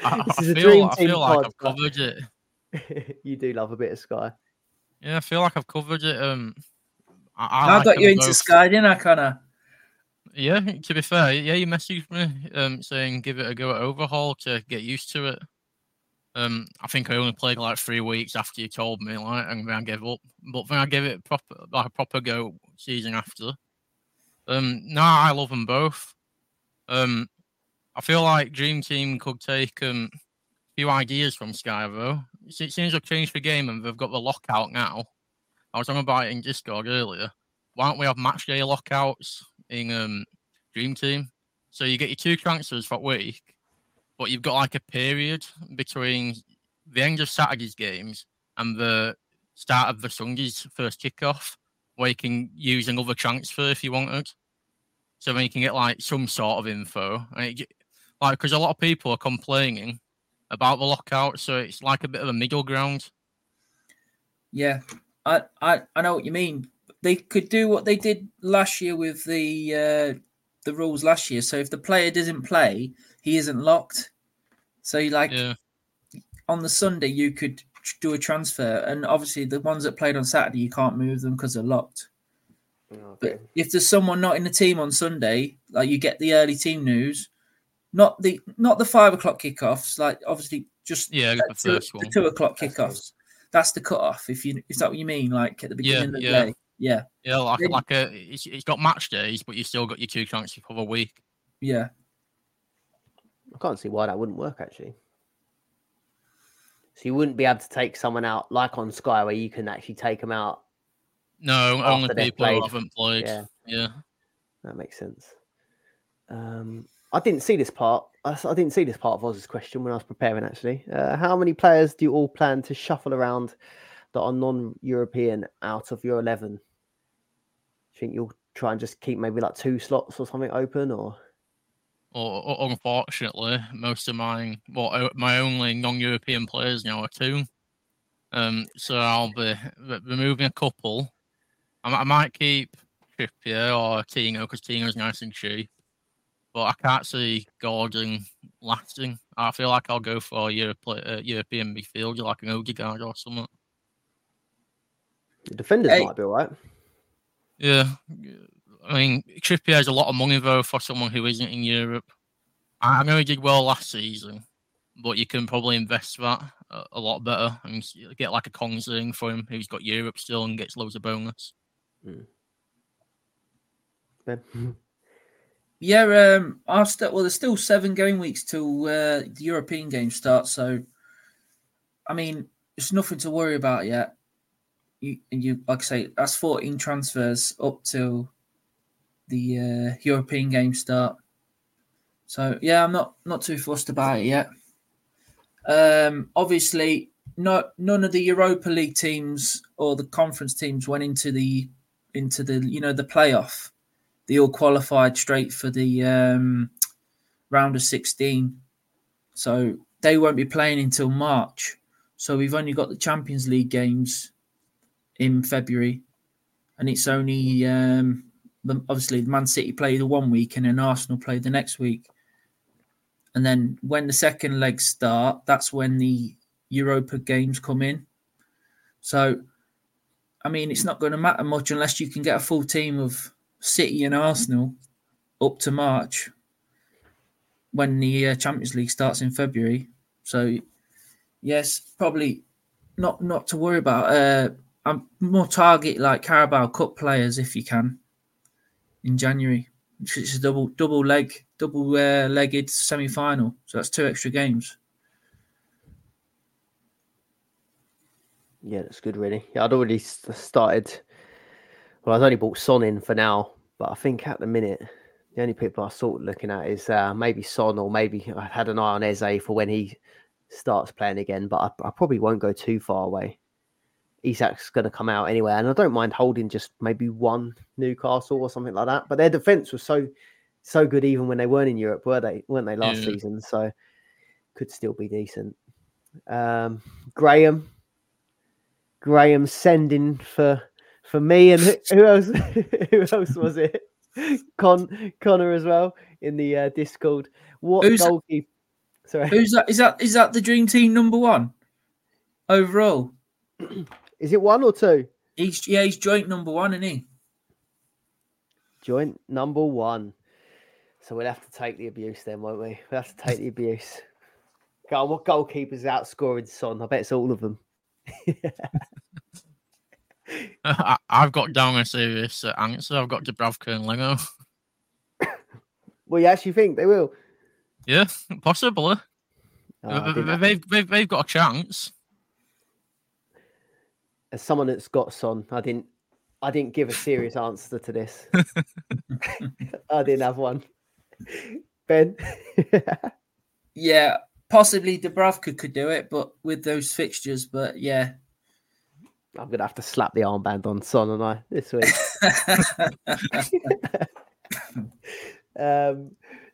I, This is a feel, dream I team feel like I've covered it. you do love a bit of Sky. Yeah, I feel like I've covered it. Um, I, I, I, like got you them into both. Sky, didn't I, Connor? Yeah, to be fair, yeah, you messaged me um saying give it a go at overhaul to get used to it. Um, I think I only played like three weeks after you told me, like, and then I gave up. But then I gave it proper like a proper go season after. Um, no, I love them both. Um, I feel like Dream Team could take um a few ideas from Sky though. It seems they've changed the game and they've got the lockout now. I was talking about it in Discord earlier. Why don't we have match day lockouts in um Dream Team? So you get your two transfers for week, but you've got like a period between the end of Saturday's games and the start of the Sunday's first kickoff, where you can use another transfer if you wanted. So then you can get like some sort of info, and it, like because a lot of people are complaining about the lockout, so it's like a bit of a middle ground. Yeah, I, I, I know what you mean. They could do what they did last year with the uh, the rules last year. So if the player doesn't play, he isn't locked. So you like Yeah, on the Sunday you could do a transfer, and obviously the ones that played on Saturday you can't move them because they're locked. But if there's someone not in the team on Sunday, like you get the early team news, not the not the five o'clock kickoffs, like obviously just Yeah, at the two, first the one. two o'clock kickoffs. That's the cut off. If you is that what you mean? Like at the Yeah, beginning of the yeah. day. Yeah, yeah, like Then- like a it's, it's got match days, but you still got your two transfers for the week. yeah. I can't see why that wouldn't work actually. So you wouldn't be able to take someone out like on Sky where you can actually take them out. No, only people who played. haven't played. Yeah, yeah. that makes sense. Um, I didn't see this part. I didn't see this part of Oz's question when I was preparing. Actually, uh, how many players do you all plan to shuffle around that are non-European out of your eleven? Do you think you'll try and just keep maybe like two slots or something open, or Or, or unfortunately, most of mine, well, my only non-European players now are two. Um, so I'll be removing a couple. I, I might keep Trippier or Tino because Tino's nice and cheap. But I can't see Gordon lasting. I feel like I'll go for a Europe, uh, European midfielder like an Odegaard or something. the defenders Hey. might be all right? Yeah, I mean Trippier has a lot of money though for someone who isn't in Europe. I I know he did well last season, but you can probably invest that a, a lot better and get like a Kongzing for him who's got Europe still and gets loads of bonus. Ben? Yeah, um, I've still well. There's still seven game weeks till uh, the European game starts. So, I mean, it's nothing to worry about yet. You, and you like I say, that's 14 transfers up till the uh, European game start. So yeah, I'm not not too fussed about it yet. Um, obviously, no, none of the Europa League teams or the conference teams went into the into the you know the playoff they all qualified straight for the um, round of 16. So they won't be playing until March. So we've only got the Champions League games in February. And it's only, um, the, obviously, Man City play the one week and then Arsenal play the next week. And then when the second legs start, that's when the Europa games come in. So, I mean, it's not going to matter much unless you can get a full team of City and Arsenal up to March. when the uh, Champions League starts in February. So yes, probably not not to worry about. Uh, I'm more target like Carabao Cup players if you can in January. It's a double double leg double uh, legged semi final, so that's two extra games. Yeah, that's good, really. Yeah, I'd already started. Well, I've only bought Son in for now, but I think at the minute, the only people I sort of looking at is uh, maybe Son or maybe I've had an eye on Eze for when he starts playing again, but I, I probably won't go too far away. Isak's going to come out anyway, and I don't mind holding just maybe one Newcastle or something like that. But their defense was so so good even when they weren't in Europe, were they? weren't they last Yeah. season? So could still be decent. Um, Graham, Graham sending for for me and who, who else? who else was it? Con Connor as well in the uh, Discord. What Who's- goalkeeper? Sorry, Who's that? Is that is that the dream team number one overall? is it one or two? He's yeah, he's joint number one, isn't he? Joint number one. So we'll have to take the abuse then, won't we? We'll have to take the abuse. Go on, what goalkeepers outscoring Son? I bet it's all of them. I, I've got down a serious uh, answer. I've got Dubravka and Leno. Well, you actually think they will? Yeah, possibly. Oh, they, have they've, they've, they've got a chance. As someone that's got Son, I didn't. I didn't give a serious answer to this. I didn't have one. Ben. Yeah, possibly Dubravka could do it, but with those fixtures, but yeah. I'm gonna have to slap the armband on Son and I this week. um,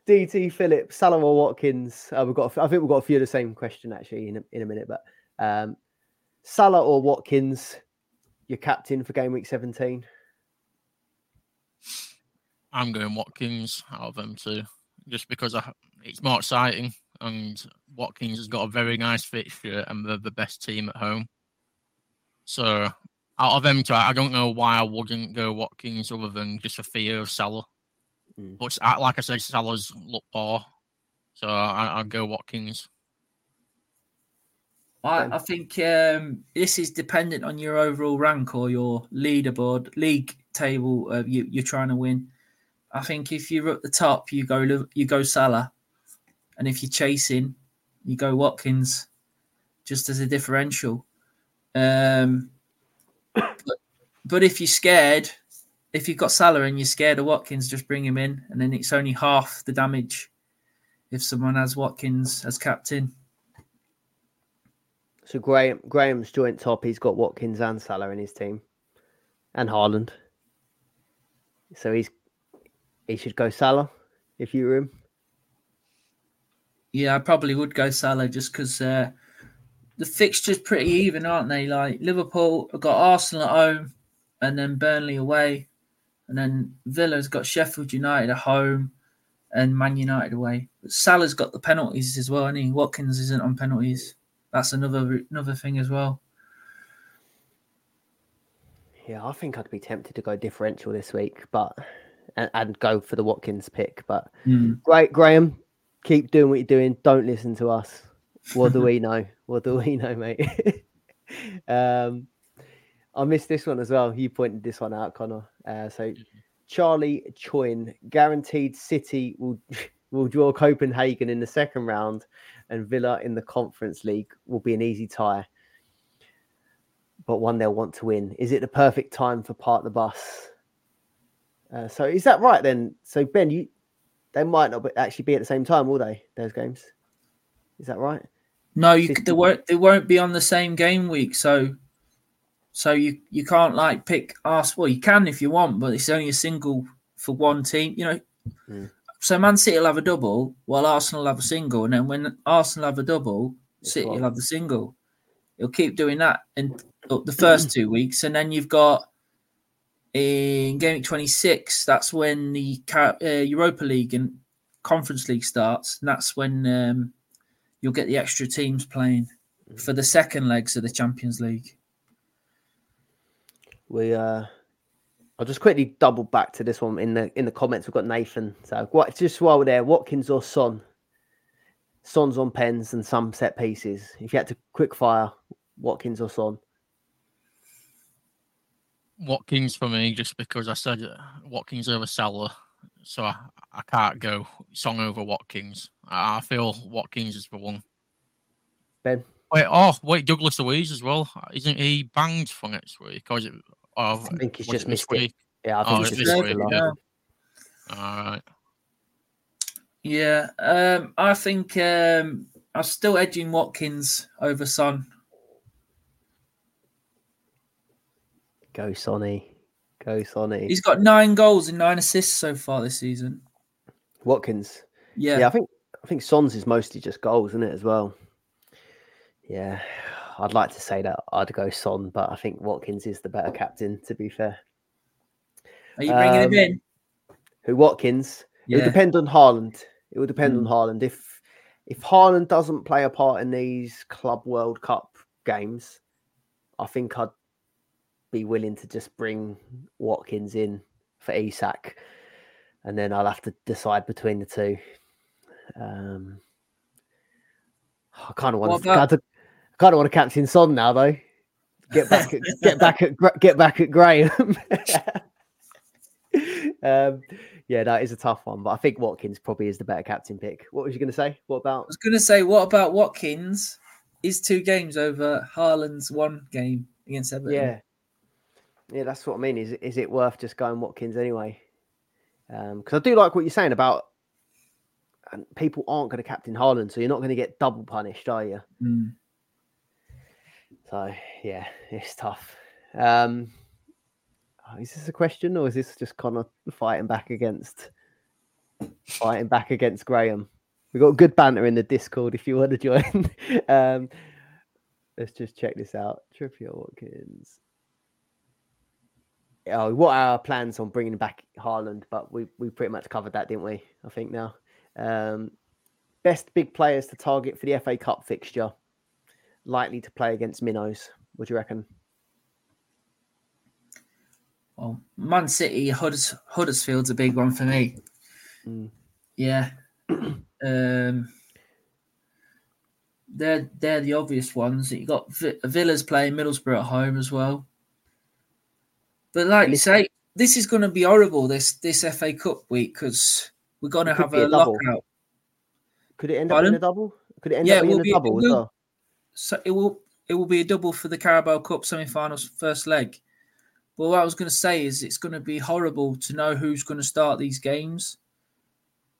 DT Phillips, Salah or Watkins. Uh, we've got. a f- I think we've got a few of the same question actually in a, in a minute, but um, Salah or Watkins, your captain for game week 17. I'm going Watkins out of them too, just because I, it's more exciting. And Watkins has got a very nice fixture, and they're the best team at home. So out of them two, I I don't know why I wouldn't go Watkins other than just a fear of Salah. Mm. But like I said, Salah's look poor, so I, I'll go Watkins. I, I think um, this is dependent on your overall rank or your leaderboard, league table uh, you, you're trying to win. I think if you're at the top, you go Liv- you go Salah, and if you're chasing, you go Watkins, just as a differential. Um, but, but if you're scared, if you've got Salah and you're scared of Watkins, just bring him in, and then it's only half the damage if someone has Watkins as captain. So Graham Graham's joint top. He's got Watkins and Salah in his team, and Haaland. So he's he should go Salah if you were him. Yeah, I probably would go Salah just because uh, the fixtures pretty even, aren't they? Like Liverpool have got Arsenal at home, and then Burnley away, and then Villa's got Sheffield United at home, and Man United away. But Salah's got the penalties as well, and he Watkins isn't on penalties. That's another another thing as well. Yeah, I think I'd be tempted to go differential this week, but and, and go for the Watkins pick. But hmm. great, Graham, keep doing what you're doing. Don't listen to us. What do we know? What do we know, mate? um, I missed this one as well. You pointed this one out, Connor. Uh, so Charlie Choin guaranteed City will will draw Copenhagen in the second round, and Villa in the Conference League will be an easy tie but one they'll want to win. Is it the perfect time for park the bus? Uh, so is that right then? So Ben, you they might not actually be at the same time, will they? Those games, is that right? No, you they won't they won't be on the same game week, so so you you can't like pick us. Well, you can if you want, but it's only a single for one team. You know, Mm. so Man City will have a double, while Arsenal will have a single, and then when Arsenal have a double, City will have the single. You'll keep doing that in the first two weeks, and then you've got in game week twenty six. That's when the uh, Europa League and Conference League starts, and that's when um, you'll get the extra teams playing for the second legs of the Champions League. We uh, I'll just quickly double back to this one in the in the comments. We've got Nathan. So what? Just while we're there, Watkins or Son Son's on pens and some set pieces. If you had to quick fire, Watkins or Son? Watkins for me, just because I said uh, Watkins over Salah, so I, I can't go Son over Watkins. I I feel Watkins is the one. Ben? Wait, oh wait, Douglas Luiz as well. Isn't he banged for next week? Or is it? Or I think he's just it this missed it. Yeah, I Oh, think it's it's this just week, missed yeah. All right. Yeah, um, I think um, I'm still edging Watkins over Son. Go Sonny. Go Sonny. He's got nine goals and nine assists so far this season. Watkins. Yeah, Yeah. I think I think Son's is mostly just goals, isn't it, as well? Yeah. I'd like to say that I'd go Son, but I think Watkins is the better captain, to be fair. are you bringing um, him in? Who Watkins? It would depend on Haaland. It would depend on Mm. Haaland. If if Haaland doesn't play a part in these Club World Cup games, I think I'd be willing to just bring Watkins in for Isak, and then I'll have to decide between the two. Um, I kind of want to. about- I kind of want to captain Son now, though. Get back, at, get back at, get back at Graham. um, yeah, that is a tough one, but I think Watkins probably is the better captain pick. What was you going to say? What about? I was going to say, what about Watkins? His two games over Haaland's one game against Everton. Yeah, yeah, that's what I mean. Is is it worth just going Watkins anyway? Because I do like what you're saying about, and people aren't going to captain Haaland, so you're not going to get double punished, are you? Mm. So yeah, it's tough. Um, oh, is this a question or is this just kind of fighting back against fighting back against Graham? We've got good banter in the Discord if you want to join. um, let's just check this out. Trippier Watkins. Oh, what are our plans on bringing back Haaland? But we we pretty much covered that, didn't we? I think now. Um, best big players to target for the FA Cup fixture likely to play against Minnows? Would you reckon? Well, Man City, Hudders, Huddersfield's a big one for me. Mm. Yeah. um, they're they're the obvious ones. You got Vi- Villa's playing Middlesbrough at home as well. But like you say, this is going to be horrible this this FA Cup week because we're going to have a, a lockout. Could it end up in a double? Could it end Yeah, up it will a be- double as will. well? So it will it will be a double for the Carabao Cup semi-finals first leg. But what I was going to say is it's going to be horrible to know who's going to start these games.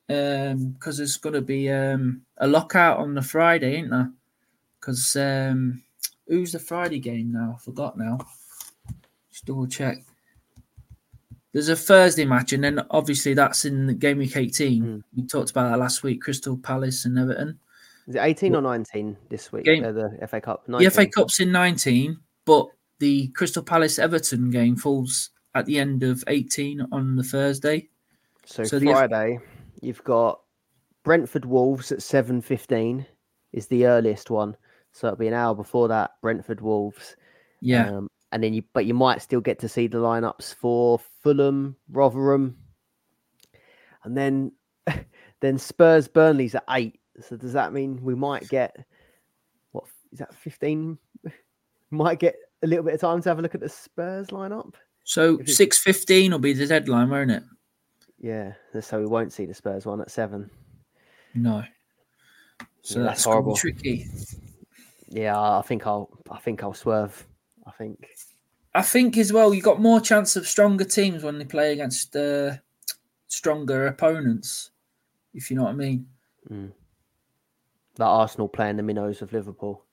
Um, because there's going to be um a lockout on the Friday, ain't there? Because um, who's the Friday game now? I forgot now. Just double check. There's a Thursday match, and then obviously that's in the game week 18. Mm. We talked about that last week. Crystal Palace and Everton. Is it 18 or 19 this week? Game- Uh, the FA Cup. The FA Cup's in 19, but the Crystal Palace Everton game falls at the end of 18 on the Thursday. So, so the Friday, you've got Brentford Wolves at 7.15 is the earliest one. So it'll be an hour before that, Brentford Wolves. Yeah. Um, and then you, but you might still get to see the lineups for Fulham, Rotherham, and then, then Spurs Burnley's at eight. So does that mean we might get what is that fifteen? might get a little bit of time to have a look at the Spurs lineup. so 6.15 will be the deadline, won't it? Yeah, so we won't see the Spurs one at seven. No. So Yeah, that's, that's horrible. tricky. Yeah, I think I'll I think I'll swerve. I think I think as well, you got more chance of stronger teams when they play against uh, stronger opponents, if you know what I mean. that Arsenal playing the minnows of Liverpool.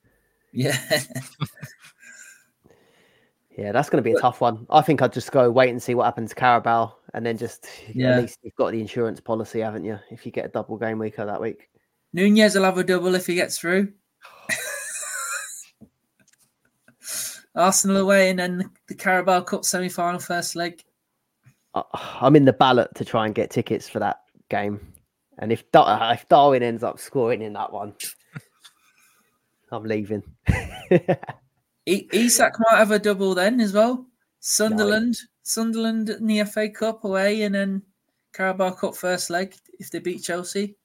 Yeah. Yeah, that's going to be a tough one. I think I'd just go wait and see what happens to Carabao, and then just Yeah. at least you've got the insurance policy, haven't you? If you get a double game weeker that week. Nunez will have a double if he gets through. Arsenal away and then the Carabao Cup semi final first leg. I- I'm in the ballot to try and get tickets for that game, and if Dar- if Darwin ends up scoring in that one, I'm leaving. I- Isak might have a double then as well. Sunderland, Sunderland in the FA Cup away and then Carabao Cup first leg if they beat Chelsea.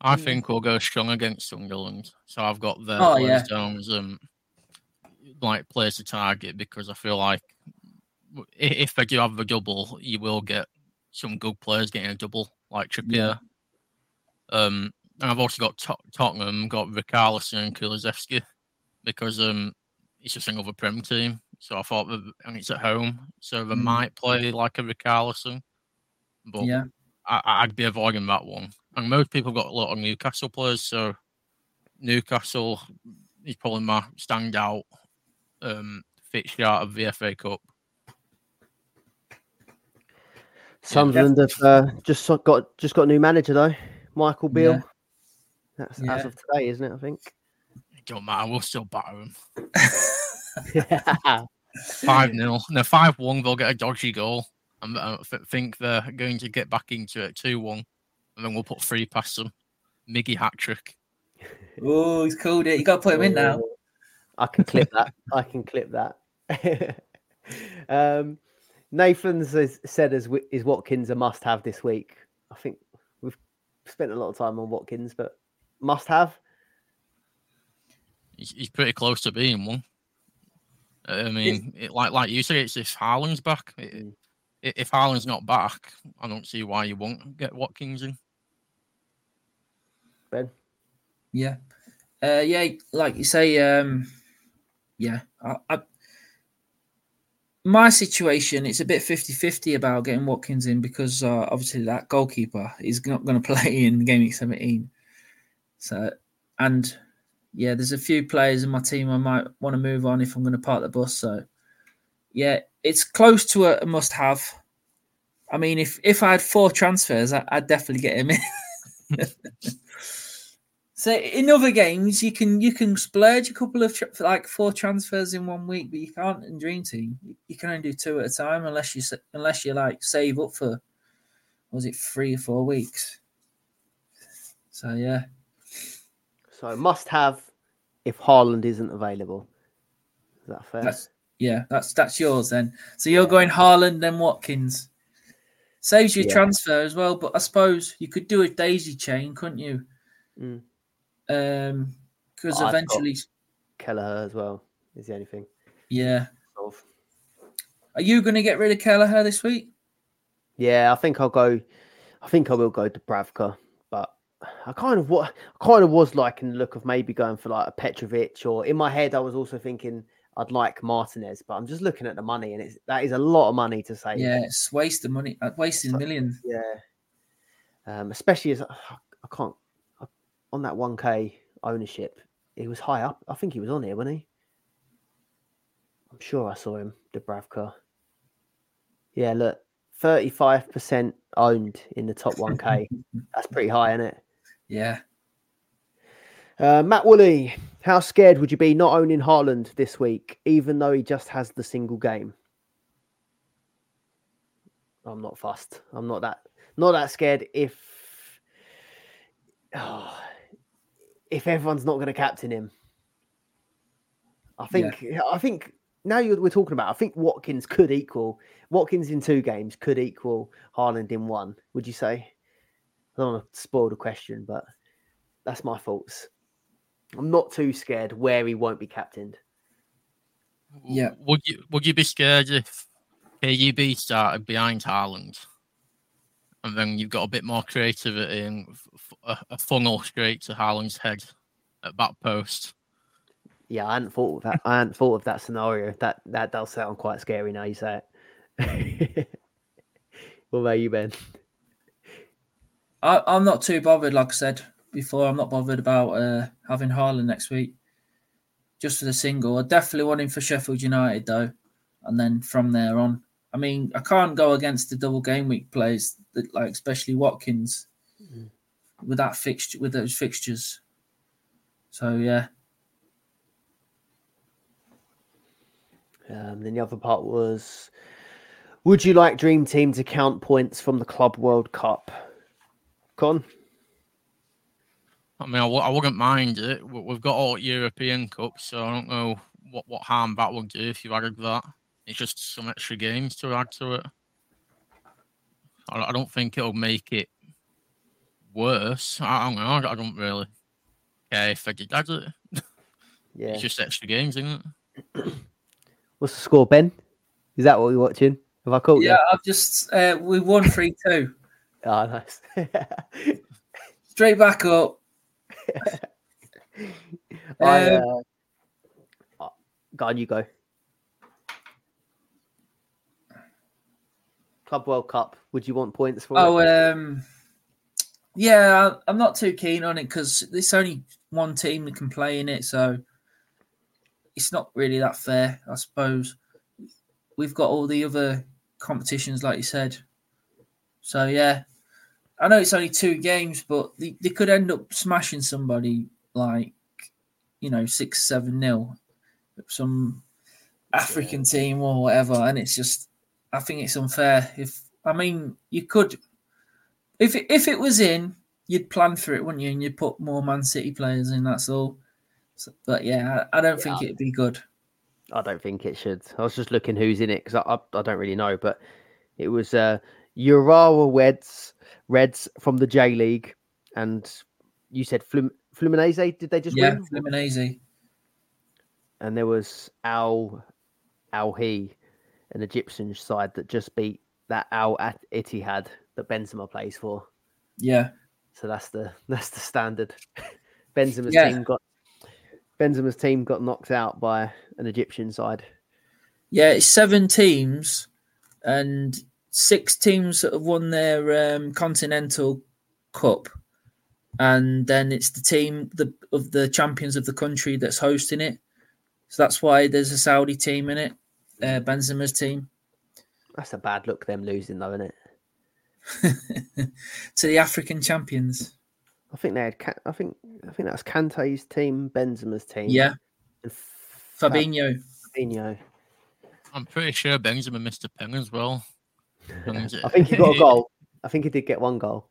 I think we'll go strong against Sunderland. So I've got the Oh, players yeah. down as um, like players to target because I feel like if they do have a double, you will get some good players getting a double, like Trippier. Um, and I've also got Tot- Tottenham, got Richarlison and Kulusevski because um, it's just another Prem team. So I thought, that, and it's at home, so they Mm. might play like a Richarlison. But Yeah. I, I'd be avoiding that one. And most people got a lot of Newcastle players, so Newcastle is probably my standout um, fixture out of the FA Cup. Sunderland have uh, just got just got a new manager though, Michael Beale. Yeah. That's Yeah. as of today, isn't it? I think. It don't matter, we'll still batter them. yeah, 5 0. No, 5 1, they'll get a dodgy goal. And I think they're going to get back into it 2 1. And then we'll put three past them. Miggy hat trick. Oh, he's called it. You got to put him in now. I can clip that. I can clip that. um, Nathan's has said as wi- is Watkins a must-have this week. I think we've spent a lot of time on Watkins, but must-have. He's, he's pretty close to being one. I mean, it, like like you say, it's if Haaland's back. It, Mm. if Haaland's not back, I don't see why you won't get Watkins in. Ben, Yeah. Uh, yeah, like you say, um, yeah. I, I, my situation, it's a bit 50 50 about getting Watkins in because uh, obviously that goalkeeper is not going to play in game week 17. So, and yeah, there's a few players in my team I might want to move on if I'm going to park the bus. So, yeah, it's close to a, a must have. I mean, if if I had four transfers, I, I'd definitely get him in. So in other games, you can you can splurge a couple of like four transfers in one week, but you can't in Dream Team. You can only do two at a time unless you unless you like save up for was it three or four weeks. So yeah, so must-have if Haaland isn't available. Is that fair? that's yeah, that's that's yours then. So you're going Haaland then Watkins. Saves your Yeah. transfer as well, but I suppose you could do a daisy chain, couldn't you? Mm. Um, because got- eventually, Kelleher as well is the only thing. yeah. Of. Are you going to get rid of Kelleher this week? Yeah, I think I'll go. I think I will go Dubravka, but I kind of what I kind of was liking the look of maybe going for like a Petrovic, or in my head I was also thinking I'd like Martinez, but I'm just looking at the money, and it's that is a lot of money to save. Yeah, it's wasting money, uh, wasting So- millions. yeah. Um, especially as I can't I, on that 1k ownership, he was high up. I think he was on here, wasn't he? I'm sure I saw him, Dubravka. Yeah, look, 35% owned in the top 1k. That's pretty high, isn't it? Yeah. Uh, Matt Woolley, how scared would you be not owning Haaland this week, even though he just has the single game? I'm not fussed. I'm not that not that scared if oh, if everyone's not going to captain him. I think I think now you're, we're talking about. I think Watkins could equal Watkins in two games could equal Haaland in one. Would you say? I don't want to spoil the question, but that's my thoughts. I'm not too scared where he won't be captained. Yeah. Would you would you be scared if KDB started behind Haaland, and then you've got a bit more creativity and f- f- a, a funnel straight to Haaland's head at back post? Yeah, I hadn't thought of that. I hadn't thought of that scenario. That that does sound quite scary now you say it. what about you, Ben? I, I'm not too bothered, like I said before. I'm not bothered about uh, having Harlan next week, just for the single. I definitely want him for Sheffield United though, and then from there on. I mean, I can't go against the double game week plays, that, like especially Watkins, with that fixture with those fixtures. So yeah, Um, then the other part was, would you like Dream Team to count points from the Club World Cup? Con, I mean, I w- I wouldn't mind it. We- We've got all European Cups, so I don't know what, what harm that would do if you added that. It's just some extra games to add to it. I, I don't think it'll make it worse. I don't know. I don't really care if I did that. Yeah. It's just extra games, isn't it? What's the score, Ben? Is that what we're watching? Have I caught Yeah, I've just uh, we won three two. you? Oh, nice. Straight back up. I, Um, uh, go on, you go. Club World Cup. Would you want points for Oh, it? um, yeah, I'm not too keen on it because there's only one team that can play in it, so it's not really that fair, I suppose. We've got all the other competitions, like you said. So yeah, I know it's only two games, but they, they could end up smashing somebody like you know six, seven nil, some African team or whatever, and it's just I think it's unfair. If I mean, you could, if it, if it was in, you'd plan for it, wouldn't you? And you'd put more Man City players in. That's all. So, but yeah, I, I don't think it'd be good. I don't think it should. I was just looking who's in it because I, I, I don't really know, but it was uh, Urawa Reds, Reds from the J League, and you said Flum, Fluminense. Did they just Yeah, win? Fluminense. And there was Al Al Ahly, an Egyptian side that just beat that Al At- Ittihad that Benzema plays for. Yeah, So that's the that's the standard. Benzema's Yeah. team got Benzema's team got knocked out by an Egyptian side. yeah. It's seven teams, and six teams that have won their um, continental cup, and then it's the team the of the champions of the country that's hosting it. So that's why there's a Saudi team in it, uh, Benzema's team. That's a bad look them losing though, isn't it? to the African champions. I think they had. I think. I think that's Kante's team, Benzema's team. Yeah, and Fab- Fabinho. Fabinho. I'm pretty sure Benzema missed a pen as well. I think he got a goal. I think he did get one goal.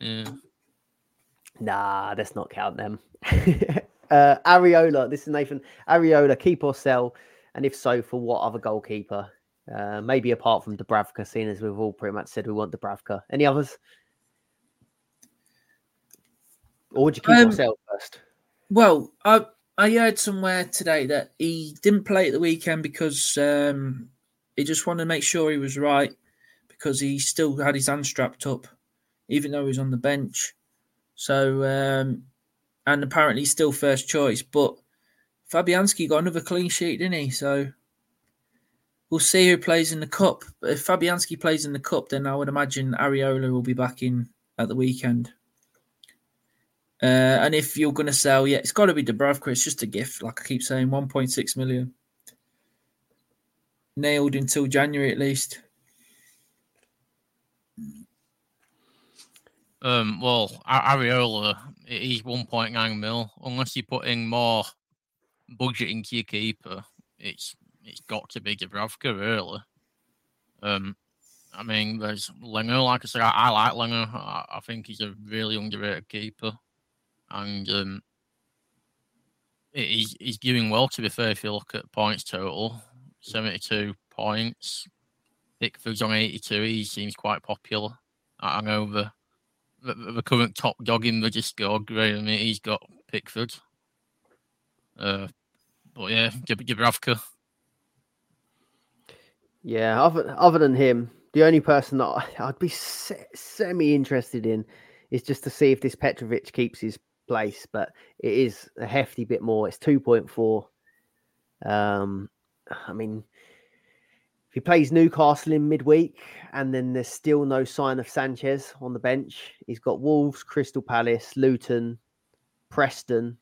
Yeah. Nah, let's not count them. uh, Areola. This is Nathan. Areola, keep or sell, and if so, for what other goalkeeper? Uh, maybe apart from Dubravka, seeing as we've all pretty much said we want Dubravka. Any others? Or would you keep Um, sell first? Well, I I heard somewhere today that he didn't play at the weekend because um, he just wanted to make sure he was right because he still had his hand strapped up, even though he was on the bench. So, um, and apparently still first choice. But Fabianski got another clean sheet, didn't he? So we'll see who plays in the cup. But if Fabianski plays in the cup, then I would imagine Areola will be back in at the weekend. Uh, and if you're going to sell, yeah, it's got to be Dubravka. It's just a gift, like I keep saying, 1.6 million. Nailed until January at least. Um, well, Areola, he's 1.9 mil. Unless you put in more budget into your keeper, it's it's got to be Dubravka, really. Um, I mean, there's Lenger. Like I said, I, I like Lenger. I, I think he's a really underrated keeper, and um, he's he's doing well. To be fair, if you look at points total, 72 points. Pickford's on 82. He seems quite popular. I know the the, the current top dog in the Discord, Graham, he's got Pickford. Uh, but yeah, Dub- Dubravka. Yeah, other other than him, the only person that I- I'd be se- semi interested in is just to see if this Petrovic keeps his place, but it is a hefty bit more. It's two point four. Um, I mean, if he plays Newcastle in midweek, and then there's still no sign of Sanchez on the bench, he's got Wolves, Crystal Palace, Luton, Preston.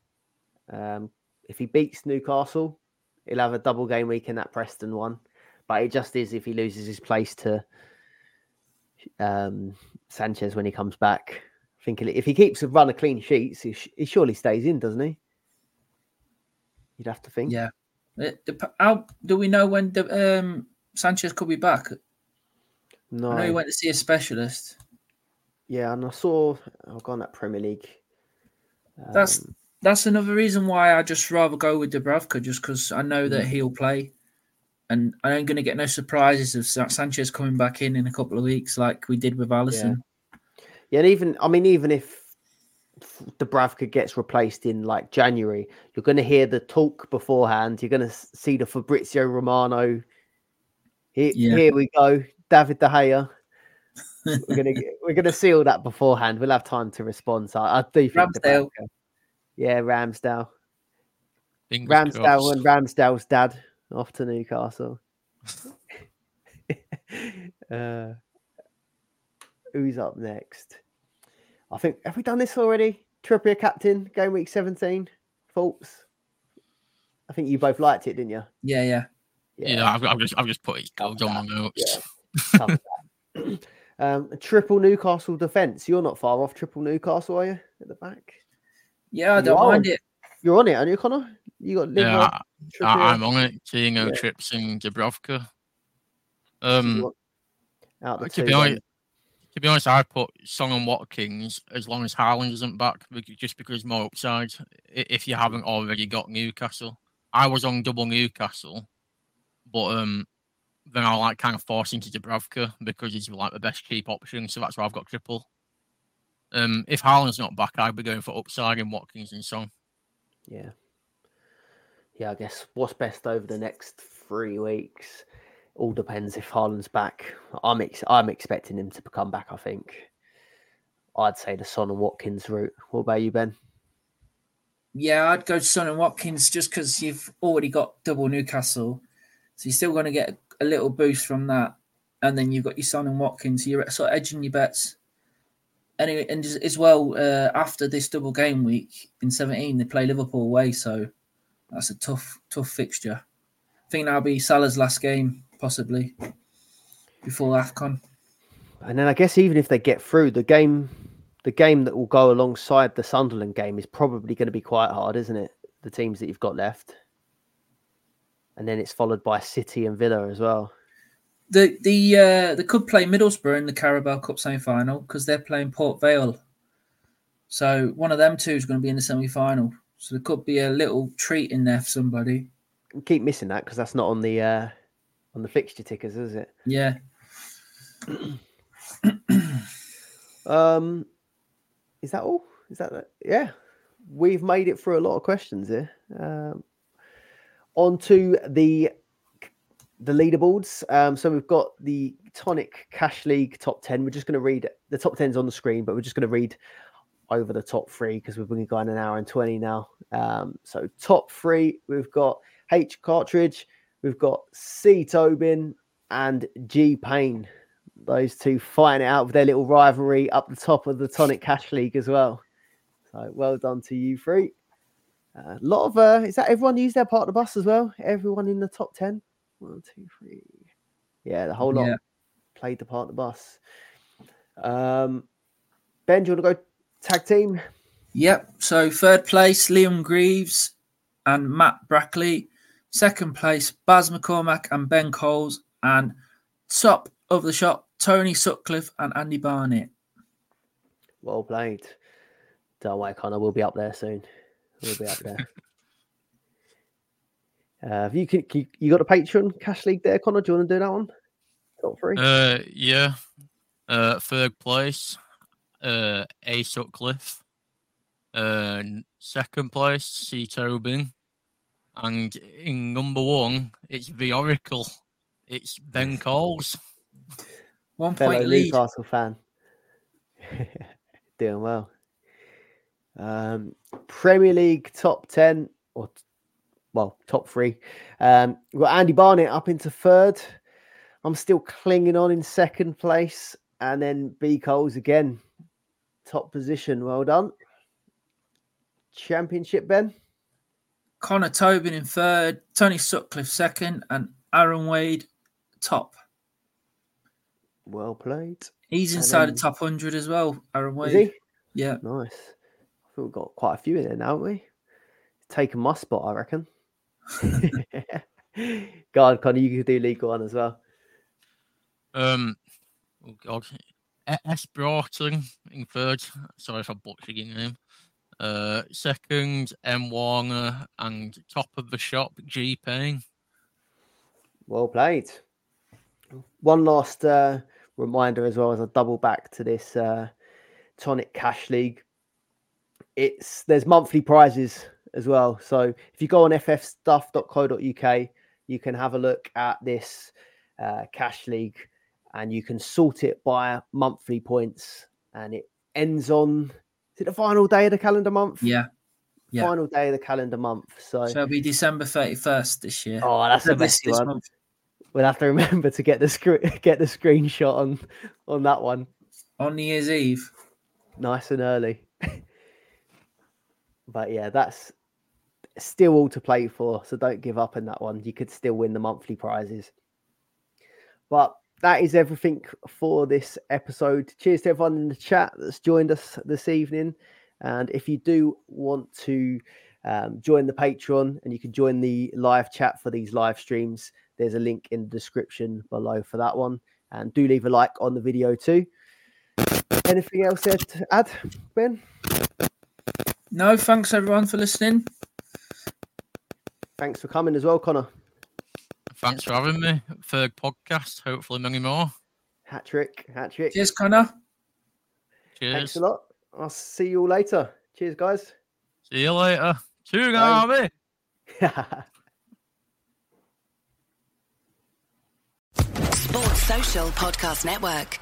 Um, if he beats Newcastle, he'll have a double game week in that Preston one but it just is if he loses his place to um, Sanchez when he comes back. I think if he keeps a run of clean sheets, he, sh- he surely stays in, doesn't he? You'd have to think. Yeah. Dep- How do we know when the, um, Sanchez could be back? No. I know he went to see a specialist. Yeah, and I saw I've go on that Premier League. Um, that's another reason why I just rather go with Dubravka, just because I know Mm. that he'll play, and I ain't going to get no surprises of Sanchez coming back in in a couple of weeks like we did with Alisson. Yeah, and even I mean, even if Dubravka gets replaced in like January, you're going to hear the talk beforehand. You're going to see the Fabrizio Romano. Here, Yeah. here we go, David De Gea. We're gonna we're gonna see all that beforehand. We'll have time to respond. So I do think Ramsdale. Dubravka- Yeah, Ramsdale. Fingers Ramsdale crossed. and Ramsdale's dad off to Newcastle. uh, who's up next? I think have we done this already? Trippier captain, game week seventeen. Thoughts? I think you both liked it, didn't you? Yeah, yeah. Yeah, I've, I've just I've just put his goals on my notes. Yeah. Um, triple Newcastle defence. You're not far off triple Newcastle, are you? At the back. Yeah, I You don't are. mind it. You're on it, aren't you, Connor? You got Yeah, Liverpool. I, I'm on it. Tino, Yeah. Trips, and Dubravka. Um, want- out the to two be honest, to be honest, I put Son and Watkins as long as Haaland isn't back, just because more upside. If you haven't already got Newcastle, I was on double Newcastle, but um, then I like kind of forcing to Dubravka because he's like the best cheap option, so that's why I've got triple. Um, if Haaland's not back, I'd be going for upside in Watkins and Son. Yeah. Yeah, I guess what's best over the next three weeks all depends if Haaland's back. I'm ex- I'm expecting him to come back, I think. I'd say the Son and Watkins route. What about you, Ben? Yeah, I'd go Son and Watkins just because you've already got double Newcastle, so you're still going to get a little boost from that, and then you've got your Son and Watkins. So you're sort of edging your bets. Anyway, and as- well, uh, after this double game week in 17, they play Liverpool away, so that's a tough, tough fixture. I think that'll be Salah's last game, possibly before Afcon. And then I guess even if they get through the game, the game that will go alongside the Sunderland game is probably going to be quite hard, isn't it? The teams that you've got left, and then it's followed by City and Villa as well. The the uh, they could play Middlesbrough in the Carabao Cup semi final because they're playing Port Vale. So one of them two is going to be in the semi final. So there could be a little treat in there for somebody. We keep missing that because that's not on the uh, on the fixture tickers, is it? Yeah, Um, is that all? Is that it? yeah? We've made it through a lot of questions here. Um, on to the the leaderboards. Um, so we've got the Tonic Cash League top ten. We're just going to read the top tens on the screen, but we're just going to read over the top three because we've been going an hour and twenty now. Um, so top three, we've got H Cartridge, we've got C Tobin, and G Payne those two fighting it out with their little rivalry up the top of the Tonic Cash League as well. So well done to you three. A lot of uh, is that everyone used their part of the bus as well? Everyone in the top ten. One, two, three. Yeah, the whole lot Yeah. played the part of the bus. Um, ben, do you want to go tag team? Yep. So third place, Liam Greaves and Matt Brackley. Second place, Baz McCormack and Ben Coles. And top of the shop, Tony Sutcliffe and Andy Barnett. Well played. Don't worry, Connor. We'll be up there soon. We'll be up there. uh, have you, can, you you got a Patreon Cash League there, Connor? Do you want to do that one? Top three. Uh, yeah. Uh, third place, uh, A Sutcliffe. Uh, second place, C Tobin. And in number one, it's the Oracle. It's Ben Coles. One fellow point lead. Newcastle fan. Doing well. Um, Premier League top 10, or t- well, top three. Um, we've got Andy Barnett up into third. I'm still clinging on in second place. And then B Coles again, top position. Well done. Championship, Ben. Connor Tobin in third, Tony Sutcliffe second, and Aaron Wade top. Well played. He's inside then- the top 100 as well, Aaron Is Wade. he? Yeah. Nice. I think we've got quite a few in there now, haven't we? Taking my spot, I reckon. Go on, Connie, you can do legal one as well. Um, oh God, S Broughton in third. Sorry if I butchered your name. Uh, second, M Warner, and top of the shop, G Payne. Well played. One last uh, reminder as well as I double back to this uh, Tonic Cash League. It's there's monthly prizes as well. So if you go on ffstuff.co.uk, you can have a look at this uh, cash league and you can sort it by monthly points and it ends on is it the final day of the calendar month Yeah. Yeah. final day of the calendar month so, So it'll be December 31st this year. oh that's No, a this, messy this one month. we'll have to remember to get the screen get the screenshot on on that one On New Year's Eve. nice and early but yeah that's still all to play for so don't give up in that one. You could still win the monthly prizes. But that is everything for this episode. Cheers to everyone in the chat that's joined us this evening. And if you do want to um, join the patreon and you can join the live chat for these live streams there's a link in the description below for that one. And do leave a like on the video too. Anything else to add ben? No, thanks everyone for listening. Thanks for coming as well connor Thanks for having me. Third podcast. Hopefully, many more. hat trick hat trick Cheers, Connor. Cheers. thanks a lot i'll see you all later cheers guys See you later. Two Bye. Garvey. Sports Social Podcast Network.